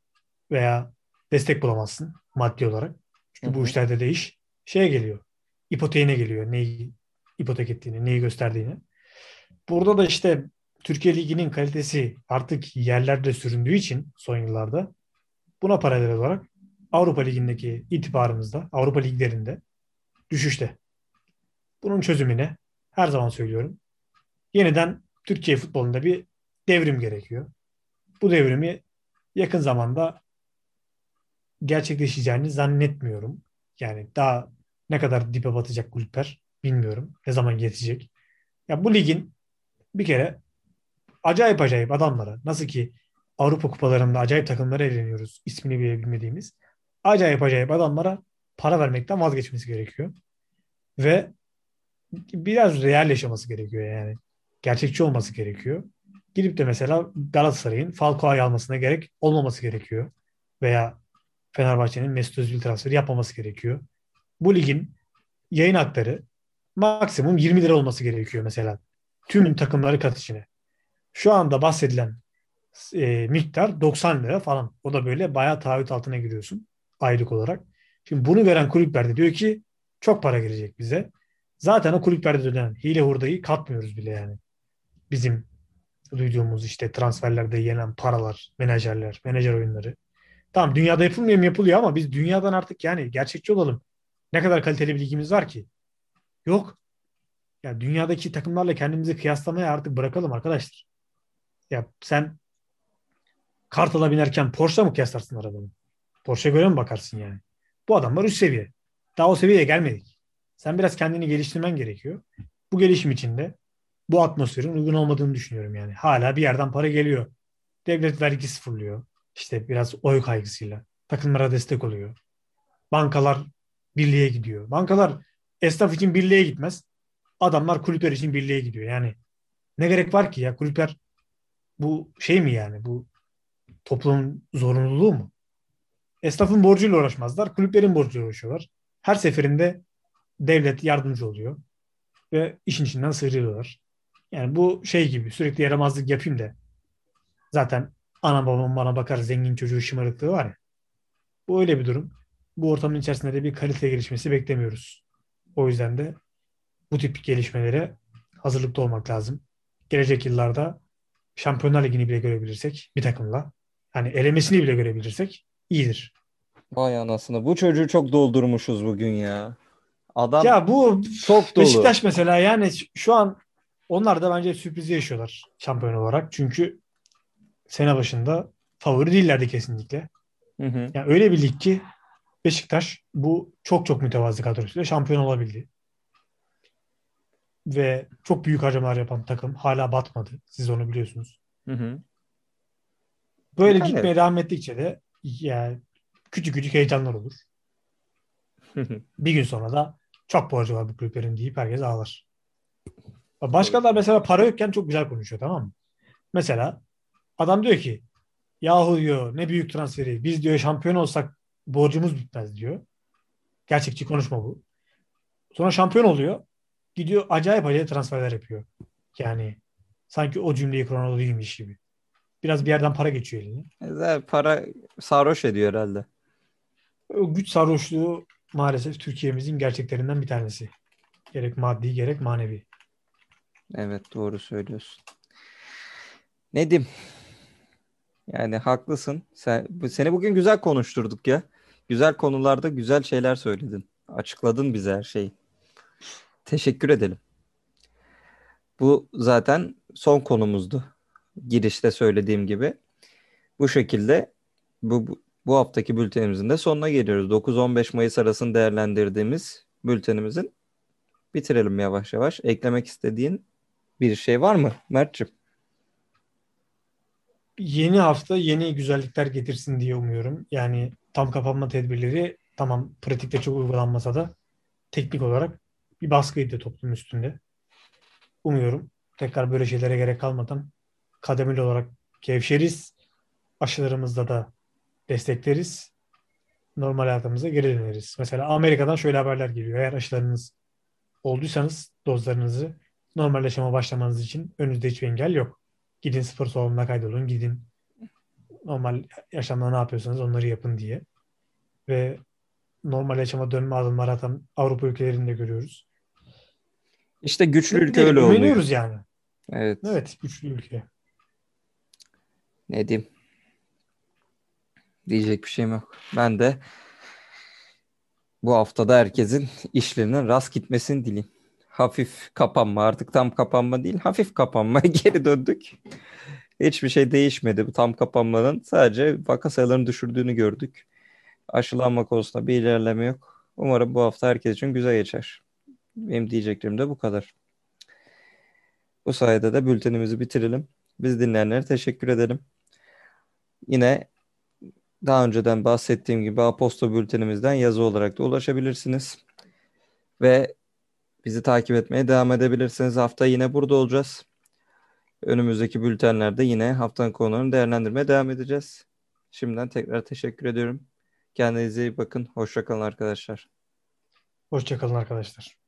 S2: veya destek bulamazsın maddi olarak. Çünkü Hı-hı. bu işlerde de iş şeye geliyor. İpoteğine geliyor. Neyi ipotek ettiğini, neyi gösterdiğini. Burada da işte Türkiye Ligi'nin kalitesi artık yerlerde süründüğü için son yıllarda buna paralel olarak Avrupa Ligi'ndeki itibarımızda, Avrupa Liglerinde düşüşte. Bunun çözümüne her zaman söylüyorum. Yeniden Türkiye futbolunda bir devrim gerekiyor. Bu devrimi yakın zamanda gerçekleşeceğini zannetmiyorum. Yani daha ne kadar dibe batacak kulüpler bilmiyorum. Ne zaman yetecek. Ya bu ligin bir kere acayip acayip adamlara nasıl ki Avrupa kupalarında acayip takımlara eğleniyoruz ismini bile bilmediğimiz acayip acayip adamlara para vermekten vazgeçmesi gerekiyor. Ve biraz real yaşaması gerekiyor yani. Gerçekçi olması gerekiyor. Gidip de mesela Galatasaray'ın Falcao'yu almasına gerek olmaması gerekiyor. Veya Fenerbahçe'nin Mesut Özil transferi yapmaması gerekiyor. Bu ligin yayın hakları maksimum 20 lira olması gerekiyor mesela. Tüm takımları kat içine. Şu anda bahsedilen e, miktar 90 lira falan. O da böyle bayağı taahhüt altına giriyorsun aylık olarak. Şimdi bunu veren kulüpler de diyor ki çok para gelecek bize. Zaten o kulüplerde dönen hile hurdayı katmıyoruz bile yani. Bizim duyduğumuz işte transferlerde yenen paralar, menajerler, menajer oyunları. Tamam dünyada yapılmıyor mu yapılıyor ama biz dünyadan artık yani gerçekçi olalım. Ne kadar kaliteli bir ligimiz var ki? Yok. Ya dünyadaki takımlarla kendimizi kıyaslamaya artık bırakalım arkadaşlar. Ya sen Kartal'a binerken Porsche mı kıyaslarsın arabanı? Porsche'ye göre mi bakarsın yani? Bu adamlar üst seviye. Daha o seviyeye gelmedik. Sen biraz kendini geliştirmen gerekiyor. Bu gelişim içinde bu atmosferin uygun olmadığını düşünüyorum yani. Hala bir yerden para geliyor. Devlet vergi sıfırlıyor. İşte biraz oy kaygısıyla. Takımlara destek oluyor. Bankalar birliğe gidiyor. Bankalar esnaf için birliğe gitmez. Adamlar kulüpler için birliğe gidiyor. Yani ne gerek var ki ya kulüpler bu şey mi yani bu toplumun zorunluluğu mu? Esnafın borcuyla uğraşmazlar. Kulüplerin borcuyla uğraşıyorlar. Her seferinde devlet yardımcı oluyor. ve işin içinden sıyrılıyorlar. Yani bu şey gibi sürekli yaramazlık yapayım da zaten ana babam bana bakar zengin çocuğu şımarıklığı var ya. Bu öyle bir durum. Bu ortamın içerisinde de bir kalite gelişmesi beklemiyoruz. O yüzden de bu tip gelişmelere hazırlıklı olmak lazım. Gelecek yıllarda Şampiyonlar Ligi'ni bile görebilirsek bir takımla hani elemesini bile görebilirsek iyidir.
S1: Vay anasını. Bu çocuğu çok doldurmuşuz bugün ya. Adam
S2: Ya bu
S1: çok dolu.
S2: Beşiktaş mesela yani şu an onlar da bence sürprizi yaşıyorlar şampiyon olarak. Çünkü sene başında favori değillerdi kesinlikle.
S1: Hı hı.
S2: Yani öyle bir lig ki Beşiktaş bu çok çok mütevazı kadrosuyla şampiyon olabildi. Ve çok büyük harcamalar yapan takım hala batmadı. Siz onu biliyorsunuz.
S1: Hı hı.
S2: Böyle
S1: Yani.
S2: gitmeye devam ettikçe de yani küçük küçük heyecanlar olur. Bir gün sonra da çok borcu var bu kulüplerin deyip herkes ağlar. Başkalar mesela para yokken çok güzel konuşuyor tamam mı? Mesela adam diyor ki yahu diyor ne büyük transferi biz diyor şampiyon olsak borcumuz bitmez diyor. Gerçekçi konuşma bu. Sonra şampiyon oluyor. Gidiyor acayip acayip transferler yapıyor. Yani sanki o cümleyi Ronaldo değilmiş gibi. Biraz bir yerden para geçiyor eline.
S1: Güzel para sarhoş ediyor herhalde.
S2: O güç sarhoşluğu maalesef Türkiye'mizin gerçeklerinden bir tanesi. Gerek maddi gerek manevi.
S1: Evet doğru söylüyorsun. Nedim. Yani haklısın. Sen, seni bugün güzel konuşturduk ya. Güzel konularda güzel şeyler söyledin. Açıkladın bize her şeyi. Teşekkür edelim. Bu zaten son konumuzdu. Girişte söylediğim gibi. Bu şekilde bu, bu, bu haftaki bültenimizin de sonuna geliyoruz. 9-15 Mayıs arasını değerlendirdiğimiz bültenimizin bitirelim yavaş yavaş. Eklemek istediğin bir şey var mı Mert'ciğim?
S2: Yeni hafta yeni güzellikler getirsin diye umuyorum. Yani tam kapanma tedbirleri tamam pratikte çok uygulanmasa da teknik olarak bir baskıydı toplum üstünde. Umuyorum tekrar böyle şeylere gerek kalmadan kademeli olarak gevşeriz. Aşılarımızda da destekleriz. Normal hayatımıza geri döneriz. Mesela Amerika'dan şöyle haberler geliyor. Eğer aşılarınız olduysanız dozlarınızı normal yaşama başlamanız için önünüzde hiçbir engel yok. Gidin spor salonuna kaydolun. Gidin normal yaşamda ne yapıyorsanız onları yapın diye. Ve normal yaşama dönme adımları atan Avrupa ülkelerinde görüyoruz.
S1: İşte güçlü ülke öyle oluyor.
S2: yani.
S1: Evet.
S2: Evet güçlü ülke.
S1: Ne diyeyim? Diyecek bir şeyim yok. Ben de bu haftada herkesin işlerinin rast gitmesini dileyim. Hafif kapanma artık tam kapanma değil hafif kapanmaya geri döndük. Hiçbir şey değişmedi bu tam kapanmanın. Sadece vaka sayılarını düşürdüğünü gördük. Aşılanma konusunda bir ilerleme yok. Umarım bu hafta herkes için güzel geçer. Benim diyeceklerim de bu kadar. Bu sayede de bültenimizi bitirelim. Biz dinleyenlere teşekkür edelim. Yine daha önceden bahsettiğim gibi Aposto bültenimizden yazı olarak da ulaşabilirsiniz. Ve bizi takip etmeye devam edebilirsiniz. Hafta yine burada olacağız. Önümüzdeki bültenlerde yine haftanın konularını değerlendirmeye devam edeceğiz. Şimdiden tekrar teşekkür ediyorum. Kendinize iyi bakın. Hoşçakalın arkadaşlar.
S2: Hoşçakalın arkadaşlar.